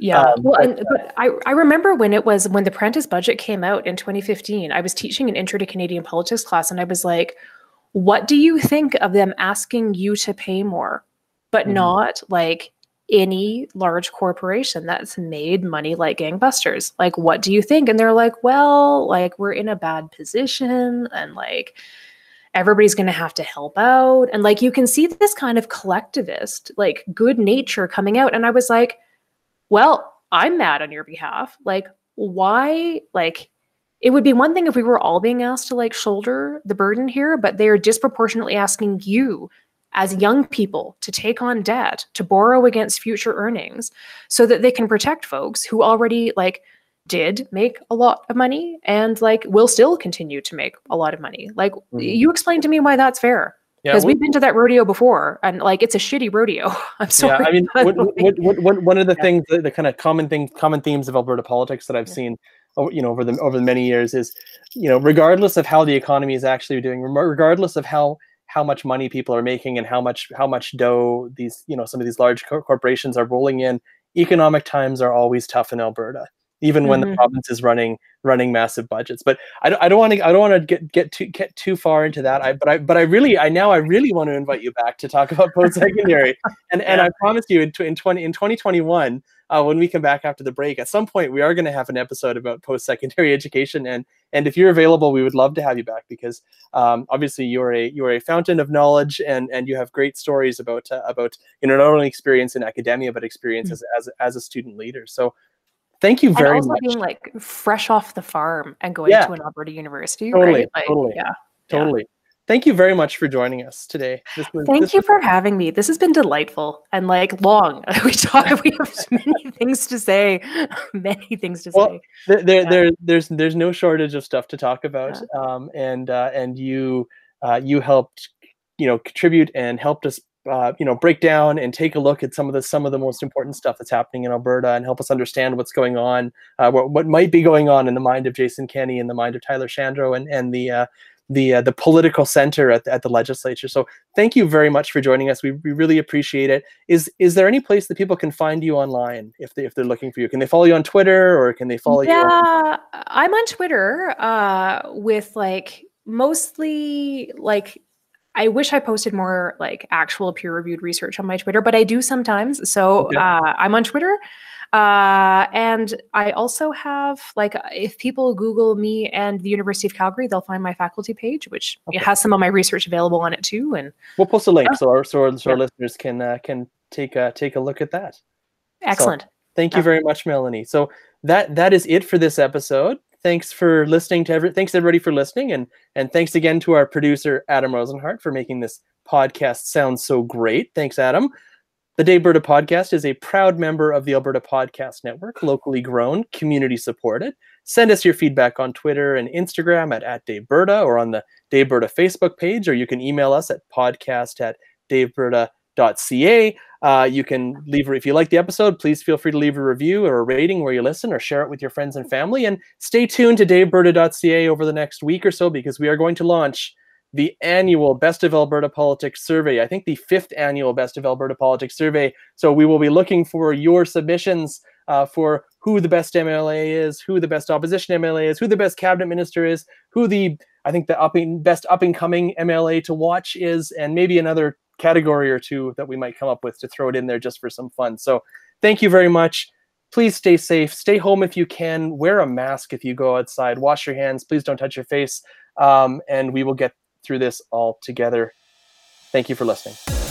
Yeah. Um, well, but, and, but I, I remember when it was when the Prentice budget came out in 2015, I was teaching an intro to Canadian politics class, and I was like, what do you think of them asking you to pay more, but Mhm. not like any large corporation that's made money like gangbusters? Like, what do you think? And they're like, well, like, we're in a bad position, and like, everybody's going to have to help out. And like, you can see this kind of collectivist, like, good nature coming out. And I was like, well, I'm mad on your behalf. Like, why? Like, it would be one thing if we were all being asked to like shoulder the burden here, but they're disproportionately asking you as young people to take on debt, to borrow against future earnings so that they can protect folks who already like did make a lot of money and like will still continue to make a lot of money. Like Mhm. you explain to me why that's fair. Yeah, Because what- we've been to that rodeo before and like it's a shitty rodeo. (laughs) I'm sorry. Yeah, I mean, but, what, like- what, what, what, one of the Yeah. things, the, the kind of common things, common themes of Alberta politics that I've Yeah. seen, you know, over the over the many years is, you know, regardless of how the economy is actually doing, regardless of how how much money people are making and how much how much dough these, you know, some of these large co- corporations are rolling in, economic times are always tough in Alberta, even when the Mhm. province is running running massive budgets. But I don't, I don't want to I don't want to get get too get too far into that. I but I but I really I now I really want to invite you back to talk about (laughs) post secondary. and and. I promise you in, tw- in 20 in 2021 uh, when we come back after the break at some point we are going to have an episode about post secondary (laughs) education and and if you're available we would love to have you back because um, obviously you're a you're a fountain of knowledge and and you have great stories about uh, about you know not only experience in academia but experience as, as as a student leader so thank you and very also much being like fresh off the farm and going Yeah. to an Alberta university, Totally, right? Like, totally. Yeah. yeah. totally thank you very much for joining us today this was, Thank you for having me. This has been delightful and like long. (laughs) We talk. We have (laughs) many things to say. (laughs) Many things to Well, say. there, there, Yeah. there there's there's no shortage of stuff to talk about um, and uh, and you uh, you helped you know contribute and helped us uh, you know break down and take a look at some of the some of the most important stuff that's happening in Alberta and help us understand what's going on uh, what, what might be going on in the mind of Jason Kenney and the mind of Tyler Shandro and and the uh, the uh, the political center at the, at the legislature. So thank you very much for joining us. We, we really appreciate it. Is is there any place that people can find you online if they if they're looking for you? Can they follow you on Twitter or can they follow you? on- yeah, I'm on Twitter uh, with like mostly like. I wish I posted more like actual peer reviewed research on my Twitter, but I do sometimes. So Okay. uh, I'm on Twitter. Uh, and I also have like if people Google me and the University of Calgary, they'll find my faculty page, which Okay. has some of my research available on it too. And We'll post a link Oh. so our so our, so our Yeah. listeners can uh, can take a take a look at that. excellent. Thank you very much, Melanee. So that that is it for this episode. Thanks for listening to every thanks everybody for listening and and thanks again to our producer Adam Rozenhart for making this podcast sound so great. Thanks, Adam. The Daveberta podcast is a proud member of the Alberta Podcast Network, locally grown, community supported. Send us your feedback on Twitter and Instagram at, at Daveberta or on the Daveberta Facebook page, or you can email us at podcast at daveberta.ca. Uh, you can leave, if you like the episode, please feel free to leave a review or a rating where you listen or share it with your friends and family. And stay tuned to daveberta.ca over the next week or so because we are going to launch the annual Best of Alberta Politics survey. I think the fifth annual Best of Alberta Politics survey. So we will be looking for your submissions uh, for who the best MLA is, who the best opposition MLA is, who the best cabinet minister is, who the I think the best up and coming MLA to watch is, and maybe another category or two that we might come up with to throw it in there just for some fun. So thank you very much. Please stay safe. Stay home if you can. Wear a mask if you go outside. Wash your hands. Please don't touch your face. Um, and we will get through this all together. Thank you for listening.